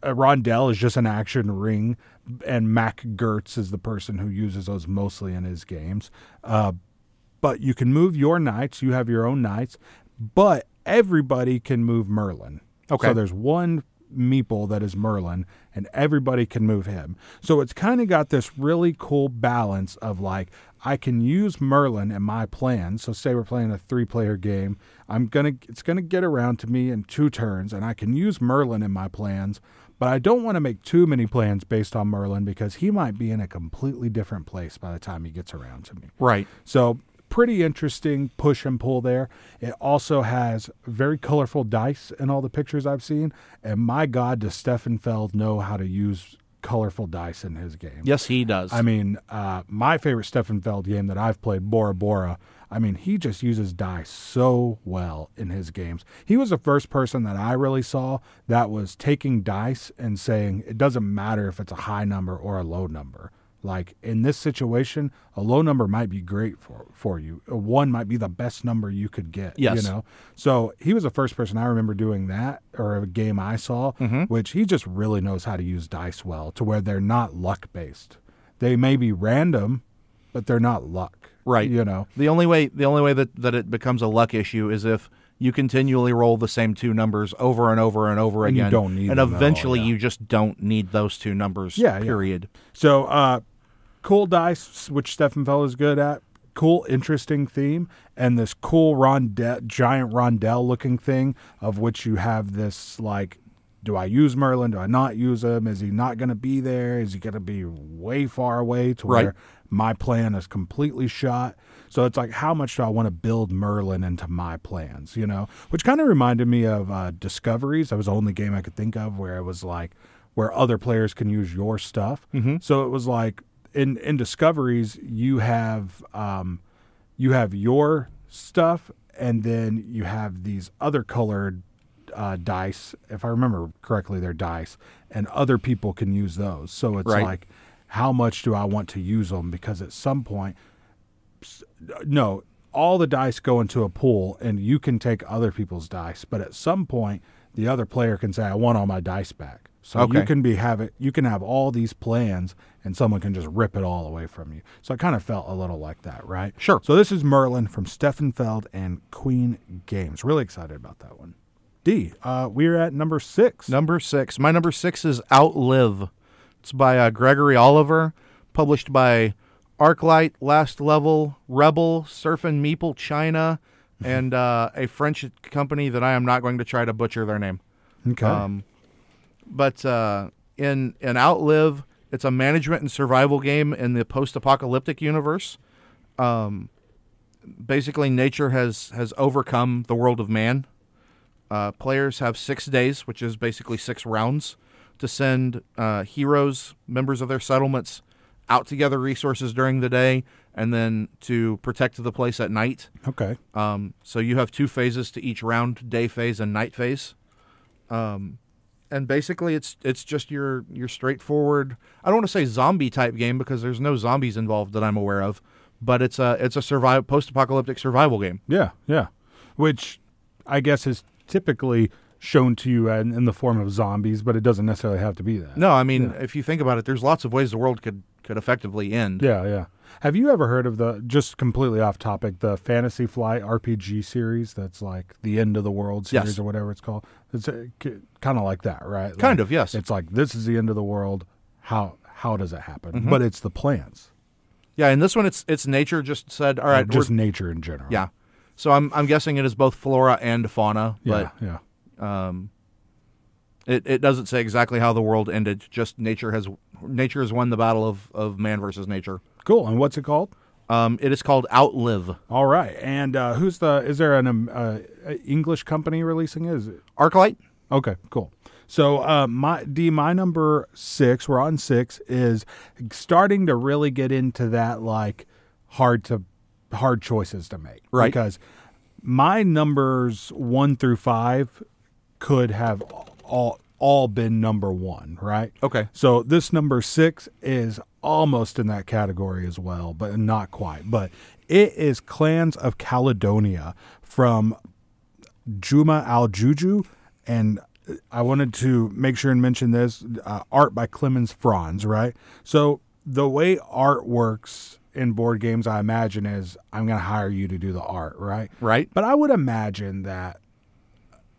[SPEAKER 1] a rondelle is just an action ring, and Mac Gerdts is the person who uses those mostly in his games. Uh, but you can move your knights. You have your own knights, but everybody can move Merlin.
[SPEAKER 2] Okay.
[SPEAKER 1] So there's one meeple that is Merlin, and everybody can move him. So it's kind of got this really cool balance of like I can use Merlin in my plan. So say we're playing a three-player game, I'm gonna it's gonna get around to me in two turns, and I can use Merlin in my plans. But I don't want to make too many plans based on Merlin because he might be in a completely different place by the time he gets around to me.
[SPEAKER 2] Right.
[SPEAKER 1] So pretty interesting push and pull there. It also has very colorful dice in all the pictures I've seen. And my God, does Stefan Feld know how to use colorful dice in his game?
[SPEAKER 2] Yes, he does.
[SPEAKER 1] I mean, uh, my favorite Stefan Feld game that I've played, Bora Bora. I mean, he just uses dice so well in his games. He was the first person that I really saw that was taking dice and saying it doesn't matter if it's a high number or a low number. Like in this situation, a low number might be great for for you. A one might be the best number you could get.
[SPEAKER 2] Yes.
[SPEAKER 1] You know. So he was the first person I remember doing that, or a game I saw, which he just really knows how to use dice well, to where they're not luck based. They may be random, but they're not luck.
[SPEAKER 2] Right.
[SPEAKER 1] You know.
[SPEAKER 2] the only way the only way that, that it becomes a luck issue is if you continually roll the same two numbers over and over and over
[SPEAKER 1] And you
[SPEAKER 2] again.
[SPEAKER 1] don't need
[SPEAKER 2] and
[SPEAKER 1] them at all,
[SPEAKER 2] eventually
[SPEAKER 1] yeah.
[SPEAKER 2] you just don't need those two numbers.
[SPEAKER 1] Yeah, yeah.
[SPEAKER 2] Period.
[SPEAKER 1] So, uh, cool dice, which Stefan Feld is good at. Cool, interesting theme, and this cool rondelle, giant rondelle looking thing, of which you have this like, do I use Merlin? Do I not use him? Is he not going to be there? Is he going to be way far away to
[SPEAKER 2] Right.
[SPEAKER 1] where my plan is completely shot? So it's like, how much do I want to build Merlin into my plans? You know, which kind of reminded me of uh, Discoveries. That was the only game I could think of where it was like where other players can use your stuff. So it was like in in Discoveries, you have um, you have your stuff, and then you have these other colored uh, dice. If I remember correctly, they're dice, and other people can use those. So it's
[SPEAKER 2] Right.
[SPEAKER 1] like, how much do I want to use them? Because at some point, no, all the dice go into a pool, and you can take other people's dice. But at some point, the other player can say, "I want all my dice back." So you can be have it. You can have all these plans, and someone can just rip it all away from you. So it kind of felt a little like that, right?
[SPEAKER 2] Sure.
[SPEAKER 1] So this is Merlin from Stefan Feld and Queen Games. Really excited about that one. D, uh, we're at number six.
[SPEAKER 2] Number six. My number six is Outlive. It's by uh, Gregory Oliver, published by Arclight, Last Level, Rebel, Surfin' Meeple China, and uh, a French company that I am not going to try to butcher their name.
[SPEAKER 1] Okay.
[SPEAKER 2] Um, but uh, in in Outlive, it's a management and survival game in the post-apocalyptic universe. Um, basically, nature has has overcome the world of man. Uh, players have six days, which is basically six rounds, to send uh, heroes, members of their settlements, out to gather resources during the day, and then to protect the place at night.
[SPEAKER 1] okay.
[SPEAKER 2] Um, so you have two phases to each round: day phase and night phase. Um, and basically, it's it's just your your straightforward. I don't want to say zombie type game because there's no zombies involved that I'm aware of, but it's a it's a survival post apocalyptic survival game.
[SPEAKER 1] Yeah, yeah. Which I guess is typically shown to you in, in the form of zombies, but it doesn't necessarily have to be that.
[SPEAKER 2] No, I mean if you think about it, there's lots of ways the world could could effectively end.
[SPEAKER 1] Yeah, yeah. Have you ever heard of the just completely off topic the Fantasy Flight RPG series? That's like the end of the world series
[SPEAKER 2] Yes.
[SPEAKER 1] or whatever it's called. It's kind of like that, right?
[SPEAKER 2] Kind
[SPEAKER 1] Like,
[SPEAKER 2] of, yes.
[SPEAKER 1] It's like this is the end of the world. How how does it happen?
[SPEAKER 2] Mm-hmm.
[SPEAKER 1] But it's the plants,
[SPEAKER 2] Yeah, and this one it's it's nature just said, all right, we're-
[SPEAKER 1] just nature in general.
[SPEAKER 2] yeah. So I'm I'm guessing it is both flora and fauna,
[SPEAKER 1] yeah, yeah.
[SPEAKER 2] Um, it, it doesn't say exactly how the world ended. Just nature has nature has won the battle of, of man versus nature.
[SPEAKER 1] Cool. And what's it called?
[SPEAKER 2] Um, it is called Outlive.
[SPEAKER 1] All right. And uh, who's the? Is there an um, uh, English company releasing it? Is it?
[SPEAKER 2] Arclight.
[SPEAKER 1] Okay, cool. So uh, my D, my number six, we're on six, is starting to really get into that like hard to hard choices to make.
[SPEAKER 2] Right.
[SPEAKER 1] Because my numbers one through five could have all all been number one, right?
[SPEAKER 2] Okay.
[SPEAKER 1] So this number six is almost in that category as well, but not quite. But it is Clans of Caledonia from Juma Al-JouJou, and I wanted to make sure and mention this uh, art by Clemens Franz, right? So the way art works in board games, I imagine, is I'm going to hire you to do the art, right?
[SPEAKER 2] Right.
[SPEAKER 1] But I would imagine that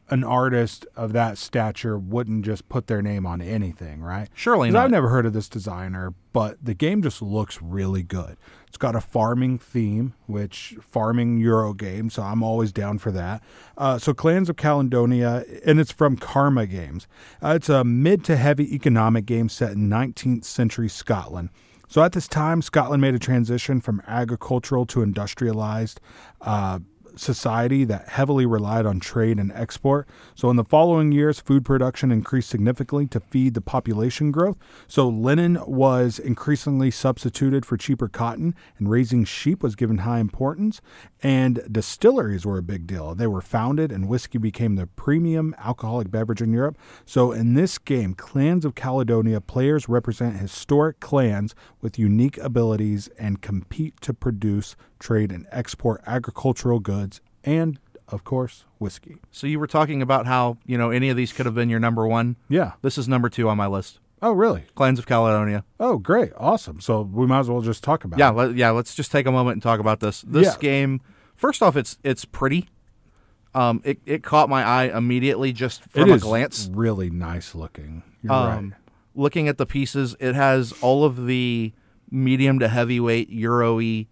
[SPEAKER 1] an artist of that stature wouldn't just put their name on anything, right?
[SPEAKER 2] Surely not.
[SPEAKER 1] I've never heard of this designer, but the game just looks really good. It's got a farming theme, which farming Euro game, so I'm always down for that. Uh, so Clans of Caledonia, and it's from Karma Games. Uh, it's a mid to heavy economic game set in 19th century Scotland. So at this time, Scotland made a transition from agricultural to industrialized. Uh, society that heavily relied on trade and export. So, in the following years, food production increased significantly to feed the population growth. So, linen was increasingly substituted for cheaper cotton, and raising sheep was given high importance. And distilleries were a big deal. They were founded, and whiskey became the premium alcoholic beverage in Europe. So, in this game, Clans of Caledonia, players represent historic clans with unique abilities and compete to produce, trade, and export agricultural goods and, of course, whiskey.
[SPEAKER 2] So you were talking about how you know any of these could have been your number one.
[SPEAKER 1] Yeah.
[SPEAKER 2] This is number two on my list.
[SPEAKER 1] Oh, really?
[SPEAKER 2] Clans of Caledonia.
[SPEAKER 1] Oh, great. Awesome. So we might as well just talk about
[SPEAKER 2] Yeah,
[SPEAKER 1] it.
[SPEAKER 2] let, yeah. Let's just take a moment and talk about this. This
[SPEAKER 1] Yeah.
[SPEAKER 2] game. First off, it's it's pretty. Um, it it caught my eye immediately just from
[SPEAKER 1] It
[SPEAKER 2] a glance.
[SPEAKER 1] really nice looking. You're
[SPEAKER 2] Um,
[SPEAKER 1] right.
[SPEAKER 2] looking at the pieces, it has all of the medium to heavyweight Euro-y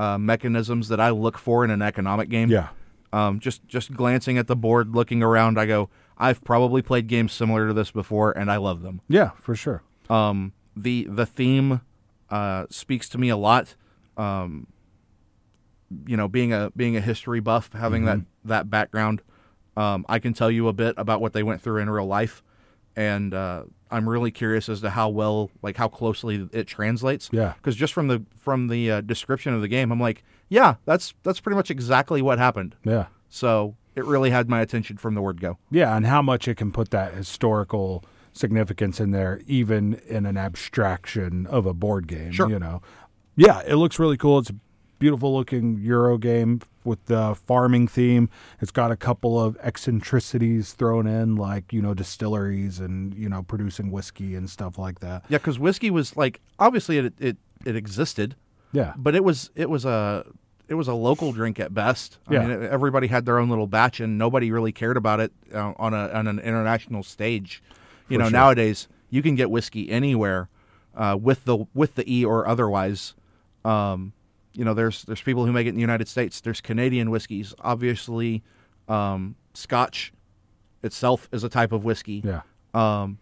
[SPEAKER 2] uh, mechanisms that I look for in an economic game.
[SPEAKER 1] Yeah.
[SPEAKER 2] Um, just just glancing at the board, looking around, I go, I've probably played games similar to this before, and I love them.
[SPEAKER 1] Yeah, for sure.
[SPEAKER 2] Um, the the theme uh, speaks to me a lot. Um, you know, being a being a history buff, having that that background, um, I can tell you a bit about what they went through in real life, and uh, I'm really curious as to how well, like how closely it translates.
[SPEAKER 1] Yeah.
[SPEAKER 2] Because just from the from the uh, description of the game, I'm like, yeah, that's that's pretty much exactly what happened.
[SPEAKER 1] Yeah.
[SPEAKER 2] So it really had my attention from the word go.
[SPEAKER 1] Yeah, and how much it can put that historical significance in there, even in an abstraction of a board game.
[SPEAKER 2] Sure.
[SPEAKER 1] You know, yeah, it looks really cool. It's beautiful looking Euro game with the farming theme. It's got a couple of eccentricities thrown in, like you know distilleries and you know producing whiskey and stuff like that.
[SPEAKER 2] Yeah, because whiskey was like obviously it it, it existed.
[SPEAKER 1] Yeah,
[SPEAKER 2] but it was it was a it was a local drink at best. I
[SPEAKER 1] Yeah.
[SPEAKER 2] mean, everybody had their own little batch, and nobody really cared about it uh, on a on an international stage. You
[SPEAKER 1] For
[SPEAKER 2] know,
[SPEAKER 1] sure.
[SPEAKER 2] nowadays you can get whiskey anywhere uh, with the with the e or otherwise. Um, you know, there's there's people who make it in the United States. There's Canadian whiskeys, obviously. Um, Scotch itself is a type of whiskey
[SPEAKER 1] yeah,
[SPEAKER 2] um,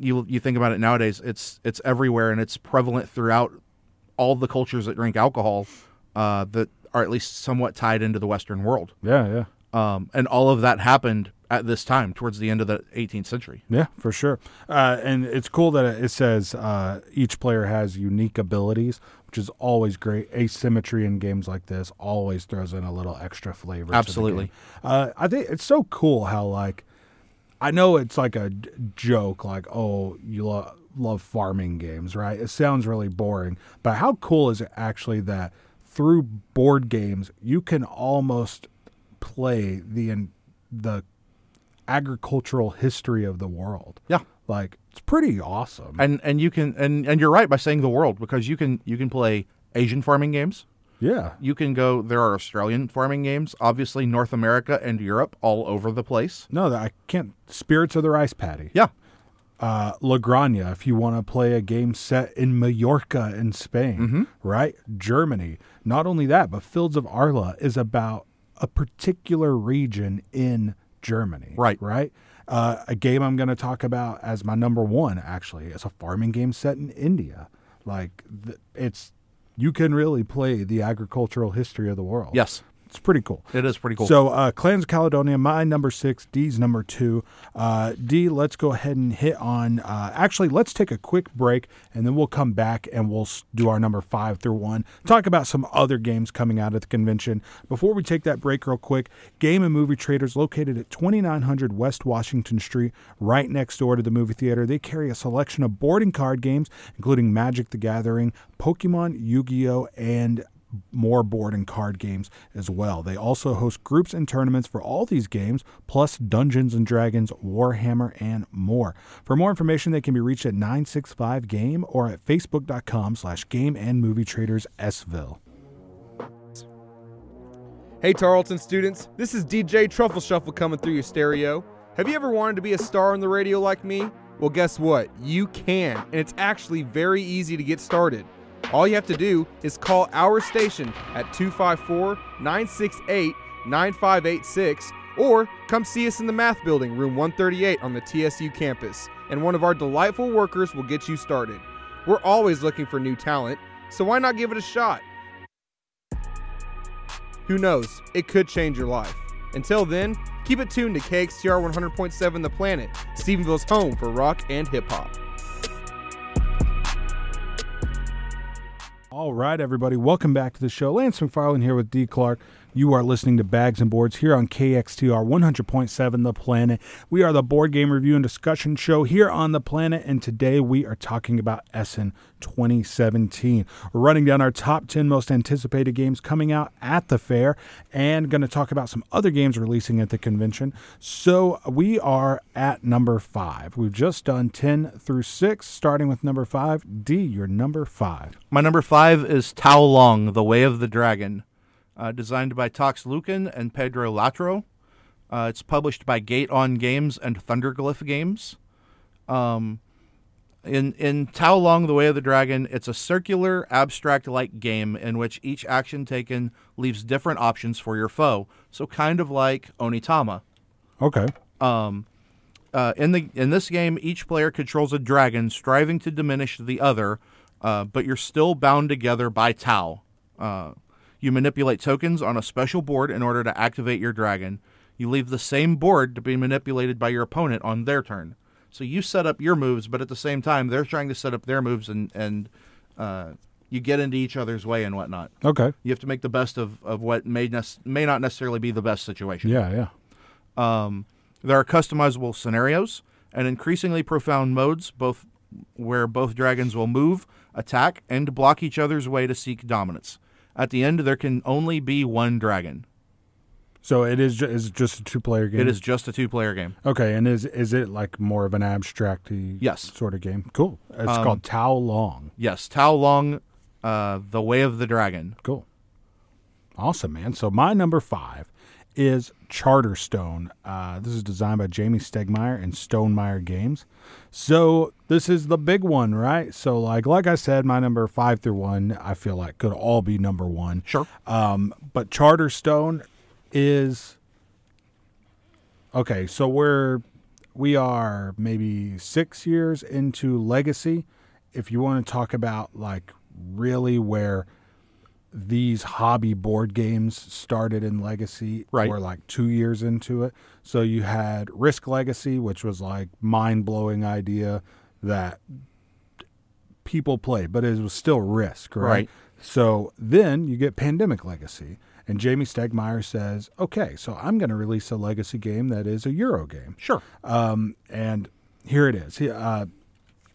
[SPEAKER 2] you you think about it nowadays, it's it's everywhere and it's prevalent throughout all the cultures that drink alcohol uh, that are at least somewhat tied into the Western world.
[SPEAKER 1] yeah, yeah.
[SPEAKER 2] Um, and all of that happened at this time, towards the end of the 18th century.
[SPEAKER 1] Yeah, for sure. Uh, and it's cool that it says uh, each player has unique abilities, which is always great. Asymmetry in games like this always throws in a little extra flavor. to the
[SPEAKER 2] Absolutely.
[SPEAKER 1] Uh, I think it's so cool how like I know it's like a joke, like oh you lo- love farming games, right? It sounds really boring, but how cool is it actually that through board games you can almost play the the agricultural history of the world.
[SPEAKER 2] Yeah.
[SPEAKER 1] Like it's pretty awesome.
[SPEAKER 2] And and you can and, and you're right by saying the world because you can you can play Asian farming games.
[SPEAKER 1] yeah.
[SPEAKER 2] You can go there are Australian farming games, obviously North America and Europe all over the place.
[SPEAKER 1] No, I can't. Spirits of the Rice Paddy.
[SPEAKER 2] Yeah.
[SPEAKER 1] Uh, La Granja, if you want to play a game set in Mallorca in Spain,
[SPEAKER 2] Mm-hmm.
[SPEAKER 1] right? Germany. Not only that, but Fields of Arle is about a particular region in Germany.
[SPEAKER 2] Right.
[SPEAKER 1] Right. Uh, a game I'm going to talk about as my number one, actually, is a farming game set in India. Like, th- it's, you can really play the agricultural history of the world.
[SPEAKER 2] Yes.
[SPEAKER 1] It's pretty cool.
[SPEAKER 2] It is pretty cool.
[SPEAKER 1] So, uh, Clans of Caledonia, my number six, D's number two. Uh, D, let's go ahead and hit on. Uh, actually, let's take a quick break and then we'll come back and we'll do our number five through one. Talk about some other games coming out at the convention. Before we take that break, real quick, Game and Movie Traders, located at 2900 West Washington Street, right next door to the movie theater. They carry a selection of board and card games, including Magic the Gathering, Pokemon, Yu Gi Oh!, and more board and card games as well. They also host groups and tournaments for all these games, plus Dungeons and Dragons, Warhammer, and more. For more information, they can be reached at 965 Game or at facebook.com slash game and movie traders Sville.
[SPEAKER 3] Hey Tarleton students, this is DJ Truffle Shuffle coming through your stereo. Have you ever wanted to be a star on the radio like me? Well, guess what? You can, and it's actually very easy to get started. All you have to do is call our station at 254 968 9586 or come see us in the math building, room 138 on the TSU campus, and one of our delightful workers will get you started. We're always looking for new talent, so why not give it a shot? Who knows? It could change your life. Until then, keep it tuned to KXTR 100.7 The Planet, Stephenville's home for rock and hip hop.
[SPEAKER 1] All right, everybody, welcome back to the show. Lance McFarland here with D. Clark. You are listening to Bags and Boards here on KXTR 100.7 The Planet. We are the board game review and discussion show here on The Planet, and today we are talking about Essen 2017. We're running down our top 10 most anticipated games coming out at the fair and going to talk about some other games releasing at the convention. So we are at number five. We've just done 10 through 6, starting with number five. D, you're number five.
[SPEAKER 2] My number five is Tao Long, The Way of the Dragon, uh, designed by Tox Lucan and Pedro Latro. Uh, it's published by Gate On Games and Thundergryph Games. Um, in in Tao Long, The Way of the Dragon, it's a circular, abstract-like game in which each action taken leaves different options for your foe. So kind of like Onitama.
[SPEAKER 1] Okay.
[SPEAKER 2] Um, uh, in the in this game, each player controls a dragon, striving to diminish the other, uh, but you're still bound together by Tao. You manipulate tokens on a special board in order to activate your dragon. You leave the same board to be manipulated by your opponent on their turn. So you set up your moves, but at the same time, they're trying to set up their moves, and and uh, you get into each other's way and whatnot.
[SPEAKER 1] Okay.
[SPEAKER 2] You have to make the best of, of what may nec- may not necessarily be the best situation.
[SPEAKER 1] Yeah, yeah.
[SPEAKER 2] Um, there are customizable scenarios and increasingly profound modes, both where both dragons will move, attack, and block each other's way to seek dominance. At the end, there can only be one dragon.
[SPEAKER 1] So it is, ju- is just a two player game?
[SPEAKER 2] It is just a two-player game.
[SPEAKER 1] Okay, and is is it like more of an abstract
[SPEAKER 2] Yes.
[SPEAKER 1] sort of game? Cool. It's
[SPEAKER 2] Um,
[SPEAKER 1] called Tao Long.
[SPEAKER 2] Yes, Tao Long, uh, The Way of the Dragon.
[SPEAKER 1] Cool. Awesome, man. So my number five is Charterstone. Uh, this is designed by Jamey Stegmaier and Stonemaier Games. So this is the big one, right? So like like I said, my number five through one, I feel like could all be number one.
[SPEAKER 2] Sure.
[SPEAKER 1] Um, but Charterstone is okay. So we're we are maybe six years into Legacy. If you want to talk about like really where these hobby board games started in Legacy,
[SPEAKER 2] Right.
[SPEAKER 1] we're like two years into it. So you had Risk Legacy, which was like mind blowing idea that people play, but it was still Risk, right?
[SPEAKER 2] Right.
[SPEAKER 1] So then you get Pandemic Legacy, and Jamey Stegmaier says, "Okay, so I'm going to release a Legacy game that is a Euro game."
[SPEAKER 2] Sure.
[SPEAKER 1] Um, and here it is. He, uh,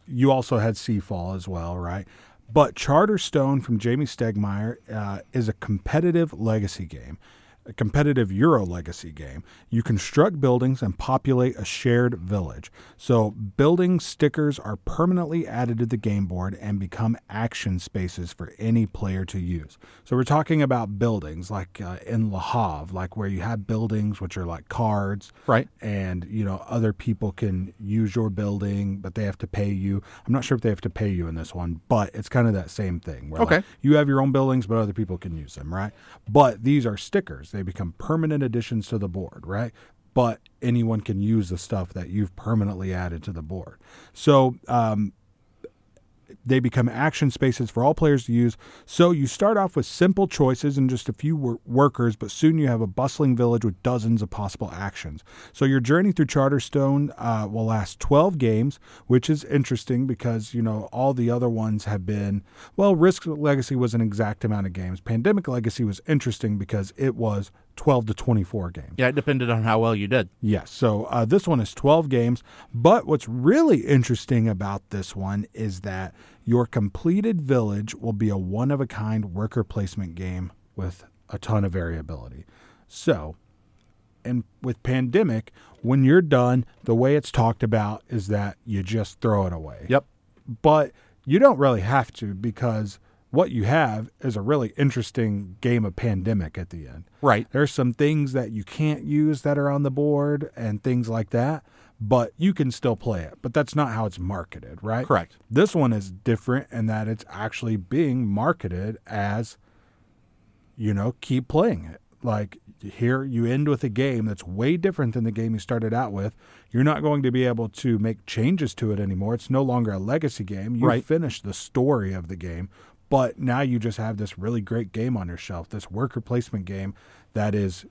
[SPEAKER 1] you also had Seafall as well, right? But Charterstone from Jamey Stegmaier uh, is a competitive legacy game, a competitive Euro legacy game. You construct buildings and populate a shared village. So, building stickers are permanently added to the game board and become action spaces for any player to use. So, we're talking about buildings like uh, in Le Havre, like where you have buildings which are like cards,
[SPEAKER 2] Right.
[SPEAKER 1] and you know other people can use your building but they have to pay you i'm not sure if they have to pay you in this one but it's kind of that same thing where
[SPEAKER 2] Okay.
[SPEAKER 1] like, you have your own buildings but other people can use them right but these are stickers they become permanent additions to the board right? But anyone can use the stuff that you've permanently added to the board. So um, They become action spaces for all players to use. So you start off with simple choices and just a few wor- workers, but soon you have a bustling village with dozens of possible actions. So your journey through Charterstone uh, will last 12 games, which is interesting because, you know, all the other ones have been, well, Risk Legacy was an exact amount of games. Pandemic Legacy was interesting because it was 12 to 24 games.
[SPEAKER 2] Yeah, it depended on how well you did.
[SPEAKER 1] Yes. So uh, this one is 12 games. But what's really interesting about this one is that your completed village will be a one of a kind worker placement game with a ton of variability. So, and with Pandemic, when you're done, the way it's talked about is that you just throw it away.
[SPEAKER 2] Yep.
[SPEAKER 1] But you don't really have to because what you have is a really interesting game of Pandemic at the end.
[SPEAKER 2] Right.
[SPEAKER 1] There's some things that you can't use that are on the board and things like that, but you can still play it. But that's not how it's marketed, right?
[SPEAKER 2] Correct.
[SPEAKER 1] This one is different in that it's actually being marketed as, you know, keep playing it. Like here, you end with a game that's way different than the game you started out with. You're not going to be able to make changes to it anymore. It's no longer a legacy game. You
[SPEAKER 2] Right.
[SPEAKER 1] finished the story of the game, but now you just have this really great game on your shelf, this worker placement game that is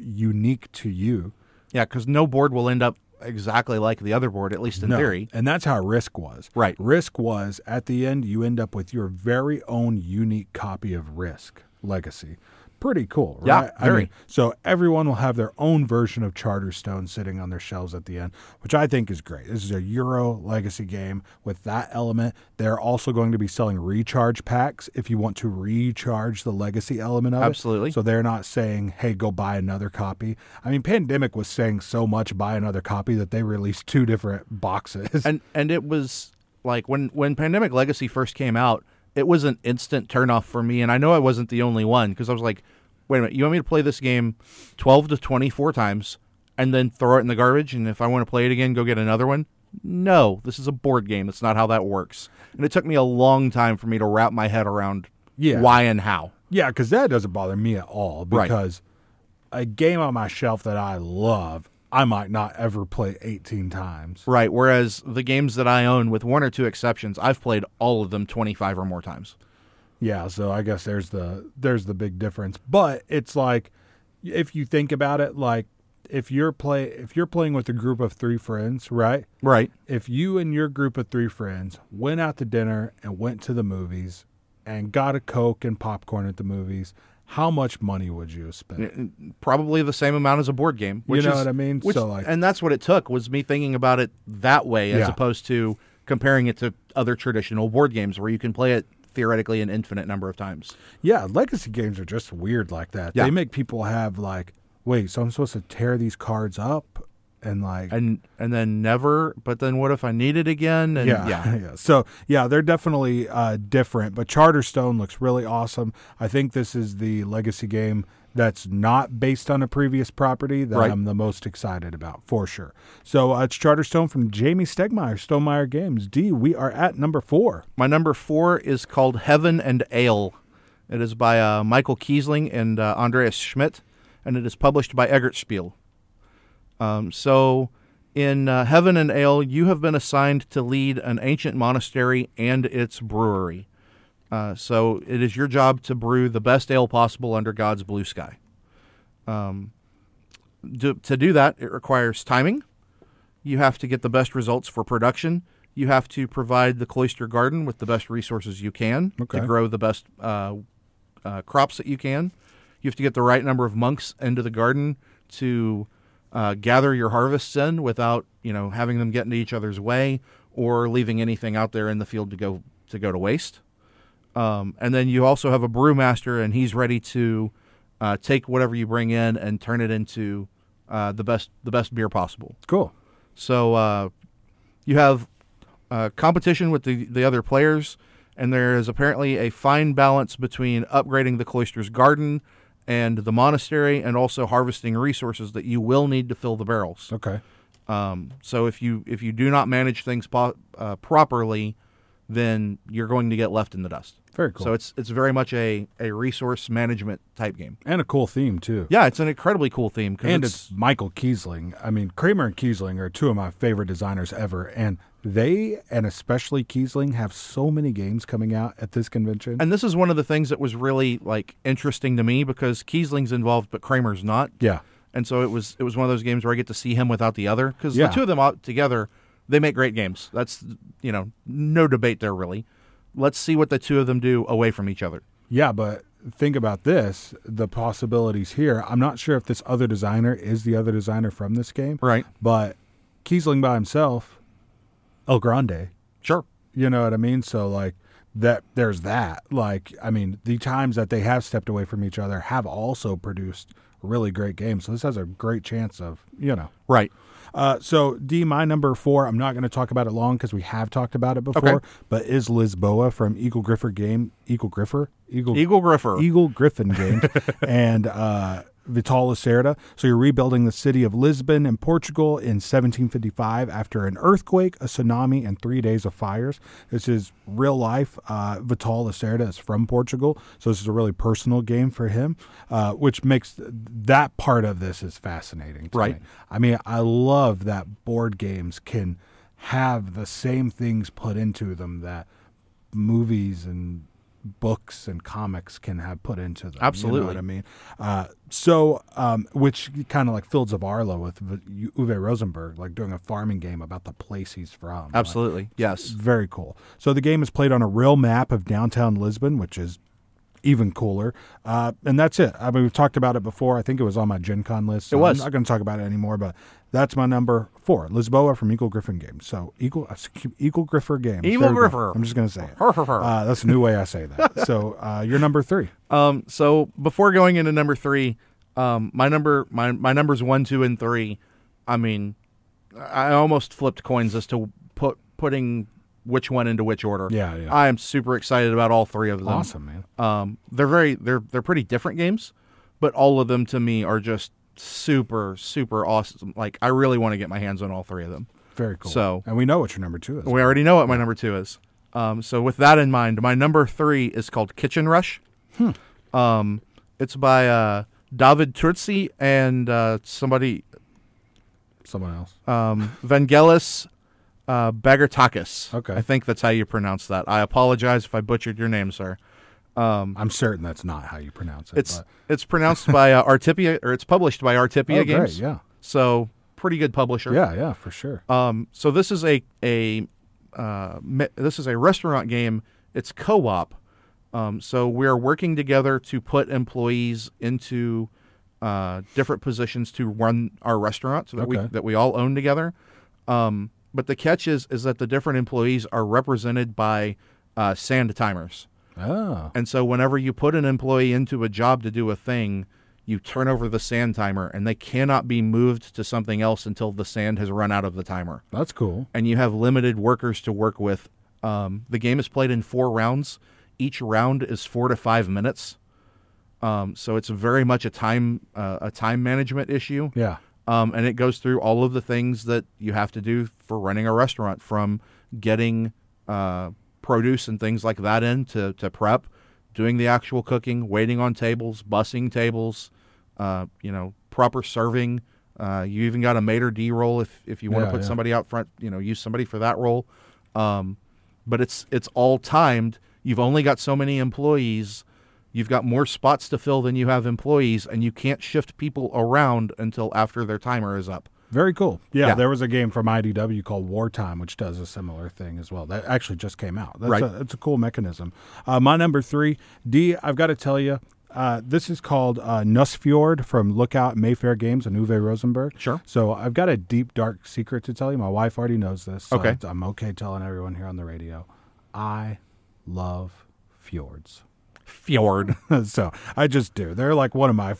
[SPEAKER 1] unique to you.
[SPEAKER 2] Yeah, because no board will end up exactly like the other board, at least in
[SPEAKER 1] No.
[SPEAKER 2] theory.
[SPEAKER 1] And that's how Risk was.
[SPEAKER 2] Right.
[SPEAKER 1] Risk was at the end, you end up with your very own unique copy of Risk Legacy. Pretty cool,
[SPEAKER 2] Yeah,
[SPEAKER 1] right? I mean, so everyone will have their own version of Charterstone sitting on their shelves at the end, which I think is great. This is a Euro Legacy game with that element. They're also going to be selling recharge packs if you want to recharge the Legacy element of it.
[SPEAKER 2] Absolutely.
[SPEAKER 1] So they're not saying, "Hey, go buy another copy." I mean, Pandemic was saying so much, "Buy another copy," that they released two different boxes.
[SPEAKER 2] and and it was like when when Pandemic Legacy first came out, it was an instant turnoff for me, and I know I wasn't the only one because I was like, wait a minute, you want me to play this game twelve to twenty four times and then throw it in the garbage, and if I want to play it again, go get another one? No, this is a board game. That's not how that works. And it took me a long time for me to wrap my head around
[SPEAKER 1] Yeah.
[SPEAKER 2] why and how.
[SPEAKER 1] Yeah, because that doesn't bother me at all Because a game on my shelf that I love, I might not ever play 18 times.
[SPEAKER 2] Right. Whereas the games that I own, with one or two exceptions, I've played all of them twenty five or more times.
[SPEAKER 1] Yeah, so I guess there's the there's the big difference. But it's like if you think about it, like if you're play if you're playing with a group of three friends, right?
[SPEAKER 2] Right.
[SPEAKER 1] If you and your group of three friends went out to dinner and went to the movies and got a Coke and popcorn at the movies, how much money would you spend?
[SPEAKER 2] probably the same amount as a board game. Which you
[SPEAKER 1] know
[SPEAKER 2] is-
[SPEAKER 1] what I mean?
[SPEAKER 2] which-
[SPEAKER 1] So, like-
[SPEAKER 2] and that's what it took was me thinking about it that way, as
[SPEAKER 1] Yeah.
[SPEAKER 2] opposed to comparing it to other traditional board games where you can play it theoretically an infinite number of times.
[SPEAKER 1] Yeah, legacy games are just weird like that.
[SPEAKER 2] Yeah.
[SPEAKER 1] They make people have like, wait, so I'm supposed to tear these cards up and like
[SPEAKER 2] And and then never. But then what if I need it again? And
[SPEAKER 1] yeah,
[SPEAKER 2] yeah,
[SPEAKER 1] yeah. So yeah, they're definitely uh, different. But Charterstone looks really awesome. I think this is the legacy game that's not based on a previous property that
[SPEAKER 2] Right.
[SPEAKER 1] I'm the most excited about for sure. So uh, it's Charterstone from Jamey Stegmaier, Stonemaier Games. D, we are at number four.
[SPEAKER 2] My number four is called Heaven and Ale. It is by uh, Michael Kiesling and uh, Andreas Schmiel, and it is published by Eggert Spiel. Um, so, in uh, Heaven and Ale, you have been assigned to lead an ancient monastery and its brewery. Uh, so, it is your job to brew the best ale possible under God's blue sky. Um, do, to do that, it requires timing. You have to get the best results for production. You have to provide the cloister garden with the best resources you can
[SPEAKER 1] Okay.
[SPEAKER 2] to grow the best uh, uh, crops that you can. You have to get the right number of monks into the garden to uh, gather your harvests in without you know having them get into each other's way or leaving anything out there in the field to go to go to waste. Um, and then you also have a brewmaster, and he's ready to uh, take whatever you bring in and turn it into uh, the best the best beer possible.
[SPEAKER 1] Cool.
[SPEAKER 2] So uh, you have uh, competition with the, the other players, and there is apparently a fine balance between upgrading the cloister's garden and the monastery, and also harvesting resources that you will need to fill the barrels.
[SPEAKER 1] Okay.
[SPEAKER 2] Um, so if you if you do not manage things po- uh, properly, then you're going to get left in the dust.
[SPEAKER 1] Very cool.
[SPEAKER 2] So it's it's very much a, a resource management type game.
[SPEAKER 1] and a cool theme too.
[SPEAKER 2] Yeah, it's an incredibly cool theme.
[SPEAKER 1] and
[SPEAKER 2] it's,
[SPEAKER 1] it's Michael Kiesling. I mean, Kramer and Kiesling are two of my favorite designers ever, and they and especially Kiesling have so many games coming out at this convention.
[SPEAKER 2] and this is one of the things that was really like interesting to me because Kiesling's involved, but Kramer's not.
[SPEAKER 1] yeah,
[SPEAKER 2] And so it was it was one of those games where I get to see him without the other because
[SPEAKER 1] Yeah.
[SPEAKER 2] the two of them out together, they make great games. That's you know no debate there really. Let's see what the two of them do away from each other.
[SPEAKER 1] yeah, but think about this: the possibilities here. I'm not sure if this other designer is the other designer from this game,
[SPEAKER 2] Right.
[SPEAKER 1] But Kiesling by himself, El Grande.
[SPEAKER 2] Sure.
[SPEAKER 1] You know what I mean? So like that there's that. Like I mean, the times that they have stepped away from each other have also produced really great games. So this has a great chance of, you know.
[SPEAKER 2] Right.
[SPEAKER 1] Uh, so D, my number four. I'm not going to talk about it long because we have talked about it before.
[SPEAKER 2] Okay.
[SPEAKER 1] But is Lisboa from Eagle Griffer game? Eagle Griffer? Eagle
[SPEAKER 2] Eagle Griffer.
[SPEAKER 1] Eagle Gryphon game. and uh, Vital Lacerda. So you're rebuilding the city of Lisbon in Portugal in 1755 after an earthquake, a tsunami, and three days of fires. This is real life. Uh, Vital Lacerda is from Portugal, so this is a really personal game for him, uh, which makes th- that part of this is fascinating. To
[SPEAKER 2] Right.
[SPEAKER 1] me. I mean, I love that board games can have the same things put into them that movies and books and comics can have put into them. You know
[SPEAKER 2] Absolutely.
[SPEAKER 1] what I mean? Uh, so, um, which kind of like Fields of Arle with V- Uwe Rosenberg, like doing a farming game about the place he's from. Like,
[SPEAKER 2] Absolutely. Yes.
[SPEAKER 1] very cool. So the game is played on a real map of downtown Lisbon, which is even cooler. Uh, and that's it. I mean, we've talked about it before. I think it was on my Gen Con list. so
[SPEAKER 2] It was.
[SPEAKER 1] I'm not going to talk about it anymore, but that's my number four, Lisboa from Eagle Gryphon Games. So Eagle, uh, Eagle Griffer Games.
[SPEAKER 2] Eagle
[SPEAKER 1] There we go.
[SPEAKER 2] Griffer.
[SPEAKER 1] I'm just going to say it. Uh, that's a new way I say that. so uh, you're number three.
[SPEAKER 2] Um, so before going into number three, um, my number my my numbers one, two, and three. I mean, I almost flipped coins as to put putting which one into which order.
[SPEAKER 1] Yeah, yeah.
[SPEAKER 2] I am super excited about all three of them.
[SPEAKER 1] Awesome, man.
[SPEAKER 2] Um, they're very they're they're pretty different games, but all of them to me are just super super awesome. Like I really want to get my hands on all three of them.
[SPEAKER 1] Very cool.
[SPEAKER 2] So-
[SPEAKER 1] and we know what your number two is.
[SPEAKER 2] We already know what my number two is. Um, so with that in mind, my number three is called Kitchen Rush. Um, it's by uh, David Turczi and uh, somebody
[SPEAKER 1] Someone else.
[SPEAKER 2] um, Vangelis uh, Bagiartakis.
[SPEAKER 1] Okay.
[SPEAKER 2] I think that's how you pronounce that. I apologize if I butchered your name, sir.
[SPEAKER 1] I'm certain that's not how you pronounce it.
[SPEAKER 2] It's
[SPEAKER 1] but-
[SPEAKER 2] it's pronounced by uh, Artipia, or it's published by Artipia
[SPEAKER 1] oh, great.
[SPEAKER 2] Games.
[SPEAKER 1] Yeah.
[SPEAKER 2] So pretty good publisher.
[SPEAKER 1] Yeah, yeah, for sure.
[SPEAKER 2] Um, so this is a a uh, me- this is a restaurant game. It's co-op. Um, so we're working together to put employees into uh, different positions to run our restaurant, so that we that we all own together. Um, but the catch is is that the different employees are represented by uh, sand timers.
[SPEAKER 1] Oh.
[SPEAKER 2] And so whenever you put an employee into a job to do a thing, you turn over the sand timer and they cannot be moved to something else until the sand has run out of the timer.
[SPEAKER 1] That's cool.
[SPEAKER 2] And you have limited workers to work with. Um, the game is played in four rounds. Each round is four to five minutes. Um, so it's very much a time uh, a time management issue.
[SPEAKER 1] Yeah.
[SPEAKER 2] Um, and it goes through all of the things that you have to do for running a restaurant, from getting uh, produce and things like that in to, to prep, doing the actual cooking, waiting on tables, bussing tables, uh, you know, proper serving. Uh, you even got a maitre d role if, if you want
[SPEAKER 1] Yeah,
[SPEAKER 2] to put
[SPEAKER 1] yeah.
[SPEAKER 2] somebody out front, you know, use somebody for that role. Um, but it's it's all timed. You've only got so many employees. You've got more spots to fill than you have employees, and you can't shift people around until after their timer is up.
[SPEAKER 1] Very cool. Yeah,
[SPEAKER 2] Yeah.
[SPEAKER 1] there was a game from IDW called Wartime, which does a similar thing as well. That actually just came out. That's
[SPEAKER 2] Right.
[SPEAKER 1] a, it's a cool mechanism. Uh, my number three, D, I've got to tell you, uh, this is called uh, Nusfjord from Lookout Mayfair Games and Uwe Rosenberg.
[SPEAKER 2] Sure.
[SPEAKER 1] So I've got a deep, dark secret to tell you. My wife already knows this. So
[SPEAKER 2] Okay.
[SPEAKER 1] I'm okay telling everyone here on the radio. I love fjords.
[SPEAKER 2] Fjord.
[SPEAKER 1] so I just do. They're like one of my,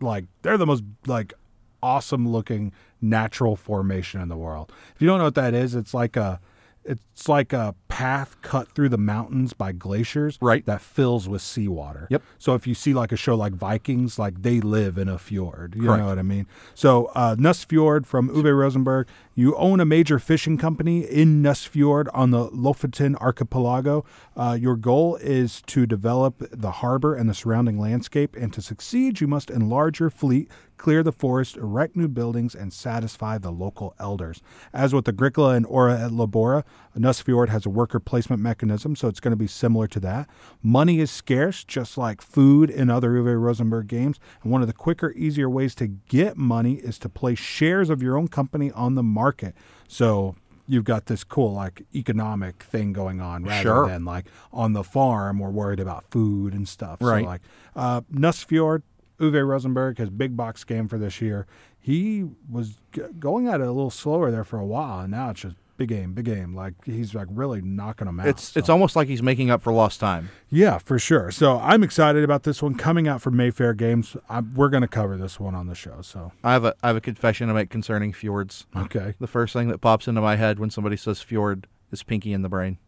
[SPEAKER 1] like they're the most like awesome looking natural formation in the world. If you don't know what that is, it's like a, it's like a path cut through the mountains by glaciers
[SPEAKER 2] Right.
[SPEAKER 1] that fills with seawater.
[SPEAKER 2] Yep.
[SPEAKER 1] So if you see like a show like Vikings, like they live in a fjord. You
[SPEAKER 2] Correct.
[SPEAKER 1] know what I mean? So uh, Nusfjord from Uwe Rosenberg, you own a major fishing company in Nusfjord on the Lofoten archipelago. Uh, your goal is to develop the harbor and the surrounding landscape, and to succeed, you must enlarge your fleet, clear the forest, erect new buildings, and satisfy the local elders. As with Agricola and Ora et Labora, Nusfjord has a worker placement mechanism, so it's going to be similar to that. Money is scarce, just like food in other Uwe Rosenberg games, and one of the quicker, easier ways to get money is to place shares of your own company on the market. So you've got this cool like economic thing going on rather
[SPEAKER 2] Sure.
[SPEAKER 1] than like on the farm we're worried about food and stuff.
[SPEAKER 2] Right.
[SPEAKER 1] So like uh Nusfjord, Uwe Rosenberg, his big box game for this year. He was g- going at it a little slower there for a while, and now it's just big game, big game. Like he's like really knocking them out.
[SPEAKER 2] It's
[SPEAKER 1] so.
[SPEAKER 2] it's almost like he's making up for lost time.
[SPEAKER 1] yeah, for sure. So I'm excited about this one coming out from Mayfair Games. I, we're going to cover this one on the show. So
[SPEAKER 2] I have a I have a confession to make concerning fjords.
[SPEAKER 1] okay,
[SPEAKER 2] The first thing that pops into my head when somebody says fjord is Pinky in the Brain.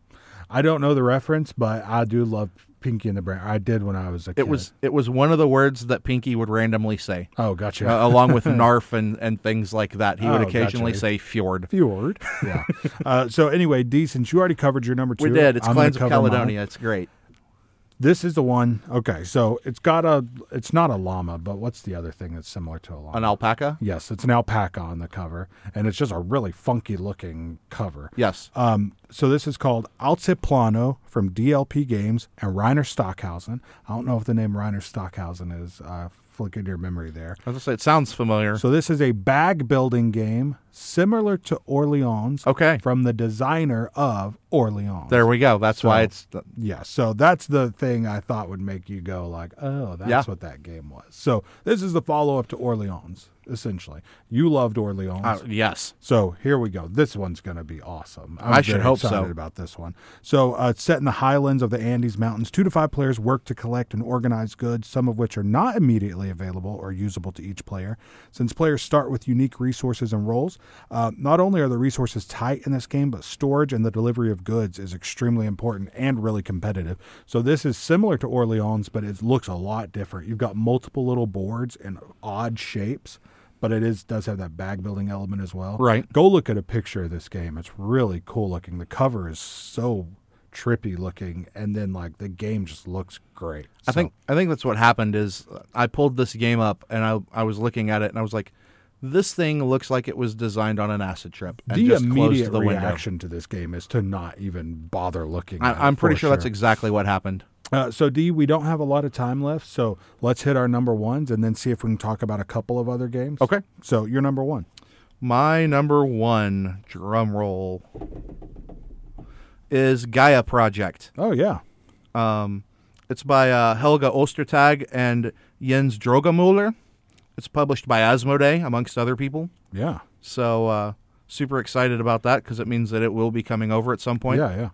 [SPEAKER 1] I don't know the reference, but I do love Pinky and the Brain. I did when I was a kid.
[SPEAKER 2] It was it was one of the words that Pinky would randomly say,
[SPEAKER 1] oh, gotcha.
[SPEAKER 2] uh, along with narf and, and things like that. He would
[SPEAKER 1] Oh,
[SPEAKER 2] occasionally
[SPEAKER 1] gotcha.
[SPEAKER 2] say fjord.
[SPEAKER 1] Fjord. Yeah. uh, so anyway, D, since you already covered your number two,
[SPEAKER 2] We did. It's
[SPEAKER 1] I'm
[SPEAKER 2] Clans of
[SPEAKER 1] cover mine.
[SPEAKER 2] Caledonia. It's great.
[SPEAKER 1] This is the one. Okay, so it's got a. It's not a llama, but what's the other thing that's similar to a llama?
[SPEAKER 2] An alpaca.
[SPEAKER 1] Yes, it's an alpaca on the cover, and it's just a really funky looking cover.
[SPEAKER 2] Yes.
[SPEAKER 1] Um, so this is called Altiplano from DLP Games and Reiner Stockhausen. I don't know if the name Reiner Stockhausen is uh, flicking your memory there.
[SPEAKER 2] I was gonna say it sounds familiar.
[SPEAKER 1] So this is a bag building game similar to Orleans.
[SPEAKER 2] Okay.
[SPEAKER 1] From the designer of Orleans.
[SPEAKER 2] There we go. That's why it's the,
[SPEAKER 1] Yeah, so that's the thing I thought would make you go like, "Oh, that's
[SPEAKER 2] Yeah.
[SPEAKER 1] what that game was." So this is the follow-up to Orleans, essentially. You loved Orleans,
[SPEAKER 2] uh, yes.
[SPEAKER 1] so here we go. This one's going to be awesome. I'm
[SPEAKER 2] I should hope so.
[SPEAKER 1] about this one. So uh, it's set in the highlands of the Andes Mountains. Two to five players work to collect and organize goods, some of which are not immediately available or usable to each player. Since players start with unique resources and roles, uh, not only are the resources tight in this game, but storage and the delivery of goods is extremely important and really competitive. So this is similar to Orleans, but it looks a lot different. You've got multiple little boards in odd shapes. But it is does have that bag building element as well.
[SPEAKER 2] Right.
[SPEAKER 1] Go look at a picture of this game. It's really cool looking. The cover is so trippy looking, and then like the game just looks great.
[SPEAKER 2] I
[SPEAKER 1] So-
[SPEAKER 2] think I think that's what happened is I pulled this game up and I I was looking at it and I was like, this thing looks like it was designed on an acid trip and
[SPEAKER 1] the
[SPEAKER 2] just
[SPEAKER 1] immediate
[SPEAKER 2] the window.
[SPEAKER 1] reaction to this game is to not even bother looking. at it
[SPEAKER 2] I, I'm pretty
[SPEAKER 1] for
[SPEAKER 2] sure, that's exactly what happened.
[SPEAKER 1] Uh, so D, we don't have a lot of time left, so let's hit our number ones and then see if we can talk about a couple of other games.
[SPEAKER 2] Okay.
[SPEAKER 1] So your number one.
[SPEAKER 2] My number one drum roll is Gaia Project.
[SPEAKER 1] Oh yeah.
[SPEAKER 2] Um, it's by uh, Helge Ostertag and Jens Drogemuller. It's published by Asmodee, amongst other people.
[SPEAKER 1] Yeah.
[SPEAKER 2] So uh, super excited about that because it means that it will be coming over at some point.
[SPEAKER 1] Yeah. Yeah.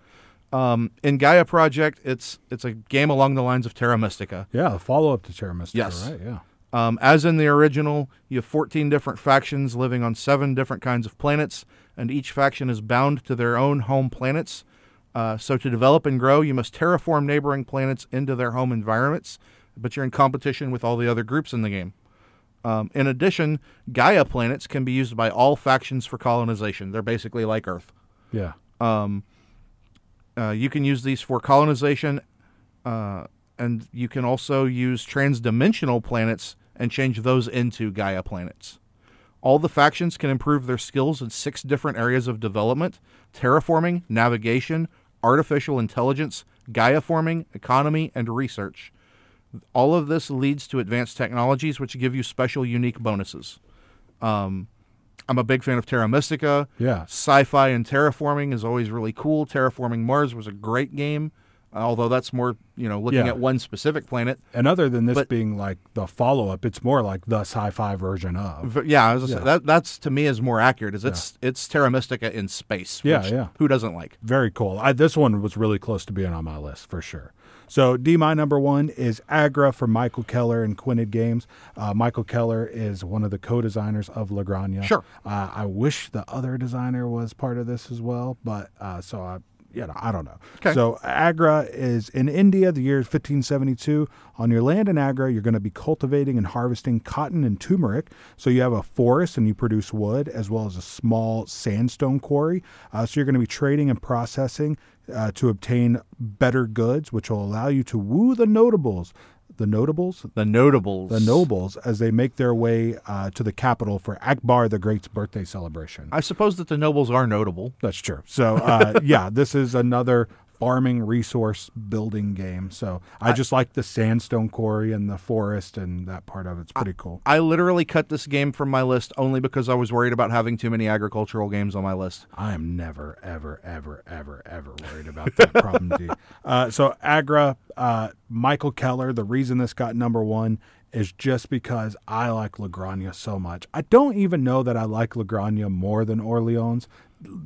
[SPEAKER 2] Um, in Gaia Project, it's it's a game along the lines of Terra Mystica.
[SPEAKER 1] Yeah. The follow up to Terra Mystica,
[SPEAKER 2] Yes.
[SPEAKER 1] right? Yeah.
[SPEAKER 2] Um, as in the original, you have 14 different factions living on seven different kinds of planets, and each faction is bound to their own home planets. Uh, so, to develop and grow, you must terraform neighboring planets into their home environments, but you're in competition with all the other groups in the game. Um, in addition, Gaia planets can be used by all factions for colonization. They're basically like Earth.
[SPEAKER 1] Yeah.
[SPEAKER 2] Um, uh, you can use these for colonization, uh, and you can also use transdimensional planets and change those into Gaia planets. All the factions can improve their skills in six different areas of development terraforming, navigation, artificial intelligence, Gaia forming, economy, and research. All of this leads to advanced technologies which give you special, unique bonuses. Um, I'm a big fan of Terra Mystica
[SPEAKER 1] Yeah.
[SPEAKER 2] sci-fi and terraforming is always really cool. Terraforming Mars was a great game. Although that's more you know looking
[SPEAKER 1] Yeah.
[SPEAKER 2] at one specific planet.
[SPEAKER 1] And other than this
[SPEAKER 2] But-
[SPEAKER 1] being like the follow up, it's more like the sci-fi version of.
[SPEAKER 2] Yeah, I was say, that that's to me is more accurate. Is it's it's Terra Mystica in space?
[SPEAKER 1] Yeah,
[SPEAKER 2] which
[SPEAKER 1] yeah.
[SPEAKER 2] Who doesn't like?
[SPEAKER 1] Very cool. I, this one was really close to being on my list for sure. So D my number one is Agra from Michael Keller and Quined Games. Uh, Michael Keller is one of the co-designers of La Granja.
[SPEAKER 2] Sure.
[SPEAKER 1] Uh, I wish the other designer was part of this as well, but uh, so I, you know, I don't know.
[SPEAKER 2] Okay.
[SPEAKER 1] So Agra is in India. The year is 1572. On your land in Agra, you're going to be cultivating and harvesting cotton and turmeric. So you have a forest and you produce wood, as well as a small sandstone quarry. Uh, so you're going to be trading and processing uh, to obtain better goods, which will allow you to woo the notables. The notables,
[SPEAKER 2] The notables.
[SPEAKER 1] the nobles, as they make their way uh, to the capital for Akbar the Great's birthday celebration.
[SPEAKER 2] I suppose that the nobles are notable.
[SPEAKER 1] That's true. So, uh, yeah, this is another farming resource building game. So, I, just like the sandstone quarry and the forest and that part of it's pretty cool.
[SPEAKER 2] I literally cut this game from my list only because I was worried about having too many agricultural games on my list.
[SPEAKER 1] I am never, ever, ever, ever, ever worried about that problem. D. Uh, so, Agra, uh, Michael Keller. The reason this got number one is just because I like La Granja so much. I don't even know that I like La Granja more than Orleans.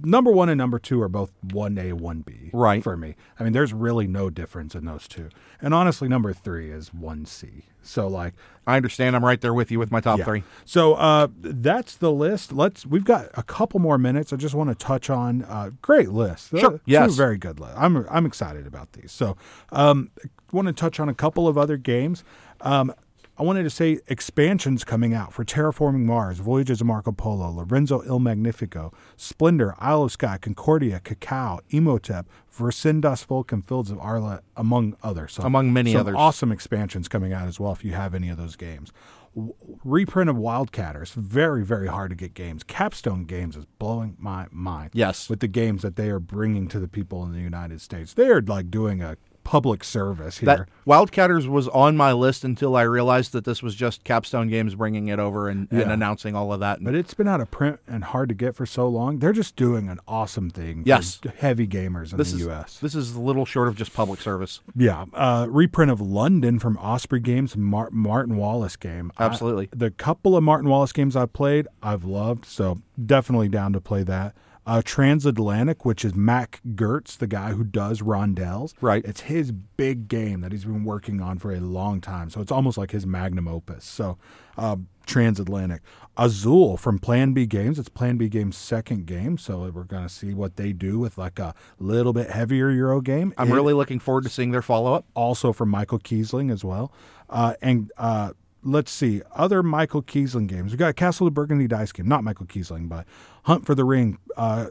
[SPEAKER 1] Number one and number two are both one A, one B,
[SPEAKER 2] Right.
[SPEAKER 1] For me, I mean, there's really no difference in those two. And honestly, number three is one C. So, like,
[SPEAKER 2] I understand. I'm right there with you with my top
[SPEAKER 1] yeah.
[SPEAKER 2] three.
[SPEAKER 1] So uh, that's the list. Let's. We've got a couple more minutes. I just want to touch on. Uh, great list.
[SPEAKER 2] Sure.
[SPEAKER 1] Uh, two
[SPEAKER 2] Yes.
[SPEAKER 1] very good list. I'm I'm excited about these. So, um, want to touch on a couple of other games. Um, I wanted to say expansions coming out for Terraforming Mars, Voyages of Marco Polo, Lorenzo Il Magnifico, Splendor, Isle of Skye, Concordia, Cacao, Imhotep, Vercindas Vulcan, Fields of Arle, among others. So,
[SPEAKER 2] Among many others.
[SPEAKER 1] Awesome expansions coming out as well if you have any of those games. W- reprint of Wildcatters, very, very hard to get games. Capstone Games is blowing my mind.
[SPEAKER 2] Yes.
[SPEAKER 1] With the games that they are bringing to the people in the United States. They are like doing a public service here.
[SPEAKER 2] That Wildcatters was on my list until I realized that this was just Capstone Games bringing it over and, and announcing all of that.
[SPEAKER 1] but it's been out of print and hard to get for so long. They're just doing an awesome thing for
[SPEAKER 2] Yes.
[SPEAKER 1] heavy gamers in
[SPEAKER 2] this
[SPEAKER 1] the
[SPEAKER 2] is
[SPEAKER 1] U.S.
[SPEAKER 2] this is a little short of just public service.
[SPEAKER 1] Yeah, uh, reprint of London from Osprey Games, Mar- Martin Wallace game. I-
[SPEAKER 2] Absolutely.
[SPEAKER 1] the couple of Martin Wallace games I've played, I've loved, so definitely down to play that. Uh, Transatlantic, which is Mac Gerdts, the guy who does rondelles.
[SPEAKER 2] Right.
[SPEAKER 1] It's his big game that he's been working on for a long time, so it's almost like his magnum opus. So, uh, Transatlantic. Azul from Plan B Games. It's Plan B Games' second game, so we're going to see what they do with like a little bit heavier Euro game.
[SPEAKER 2] I'm
[SPEAKER 1] It-
[SPEAKER 2] really looking forward to seeing their follow up.
[SPEAKER 1] also from Michael Kiesling as well. Uh, and uh, let's see, other Michael Kiesling games. We got Castle of Burgundy dice game, not Michael Kiesling, but Hunt for the Ring, uh,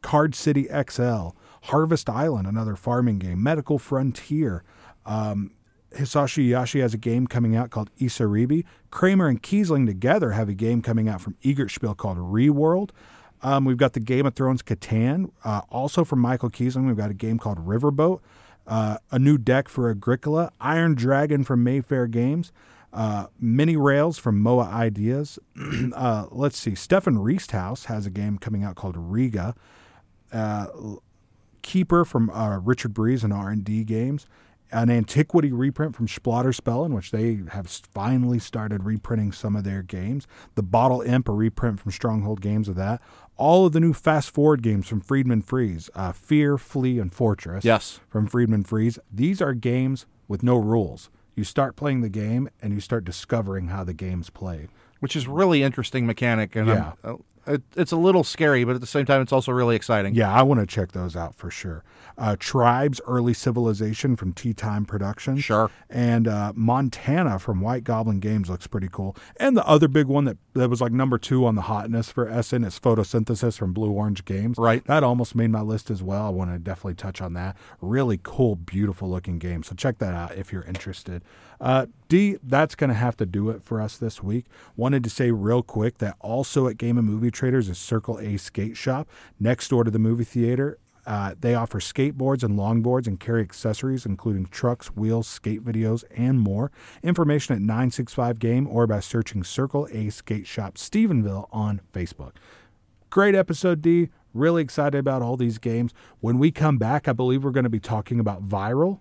[SPEAKER 1] Card City XL, Harvest Island, another farming game, Medical Frontier. Um, Hisashi Hayashi has a game coming out called Isaribi. Kramer and Kiesling together have a game coming out from Egertspiel called Reworld. Um, we've got the Game of Thrones Catan. Uh, also from Michael Kiesling, we've got a game called Riverboat. Uh, a new deck for Agricola. Iron Dragon from Mayfair Games. Uh, Mini Rails from Moa Ideas. uh, let's see. Stefan Risthaus has a game coming out called Riga. Uh, Keyper from uh, Richard Breese and R&D Games, an antiquity reprint from Splatterspell, in which they have finally started reprinting some of their games. The Bottle Imp, a reprint from Stronghold Games of that. All of the new Fast Forward games from Friedemann Friese, uh, Fear, Flee, and Fortress
[SPEAKER 2] Yes.
[SPEAKER 1] from Friedemann Friese. These are games with no rules. You start playing the game and you start discovering how the game's played.
[SPEAKER 2] which is really interesting mechanic, and
[SPEAKER 1] Yeah.
[SPEAKER 2] I'm, it, it's a little scary, but at the same time, it's also really exciting.
[SPEAKER 1] Yeah, I want to check those out for sure. Uh, Tribes Early Civilization from Tea Time Productions.
[SPEAKER 2] Sure.
[SPEAKER 1] And uh, Montana from White Goblin Games looks pretty cool. And the other big one that, that was like number two on the hotness for Essen is Photosynthesis from Blue Orange Games.
[SPEAKER 2] Right.
[SPEAKER 1] That almost made my list as well. I want to definitely touch on that. Really cool, beautiful looking game. So check that out if you're interested. Uh, D, that's going to have to do it for us this week. Wanted to say real quick that also at Game and Movie Traders is Circle A Skate Shop next door to the movie theater. Uh, they offer skateboards and longboards and carry accessories, including trucks, wheels, skate videos, and more. Information at 965 Game or by searching Circle A Skate Shop Stephenville on Facebook. great episode, D. Really excited about all these games. When we come back, I believe we're going to be talking about Viral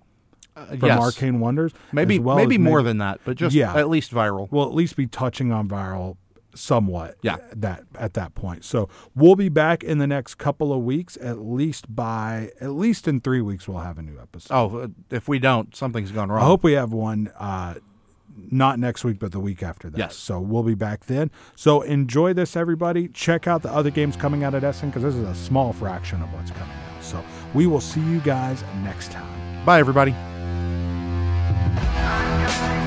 [SPEAKER 1] from
[SPEAKER 2] yes.
[SPEAKER 1] Arcane Wonders.
[SPEAKER 2] Maybe
[SPEAKER 1] well
[SPEAKER 2] maybe more
[SPEAKER 1] maybe-
[SPEAKER 2] than that, but just
[SPEAKER 1] Yeah.
[SPEAKER 2] at least viral.
[SPEAKER 1] We'll at least be touching on Viral somewhat.
[SPEAKER 2] Yeah.
[SPEAKER 1] That at that point. So we'll be back in the next couple of weeks. At least by at least in three weeks, we'll have a new episode.
[SPEAKER 2] Oh, uh, if we don't, something's gone wrong.
[SPEAKER 1] I hope we have one. Uh, not next week, but the week after that.
[SPEAKER 2] Yes.
[SPEAKER 1] So we'll be back then. So enjoy this, everybody. Check out the other games coming out at Essen because this is a small fraction of what's coming out. So we will see you guys next time.
[SPEAKER 2] Bye, everybody. Bye.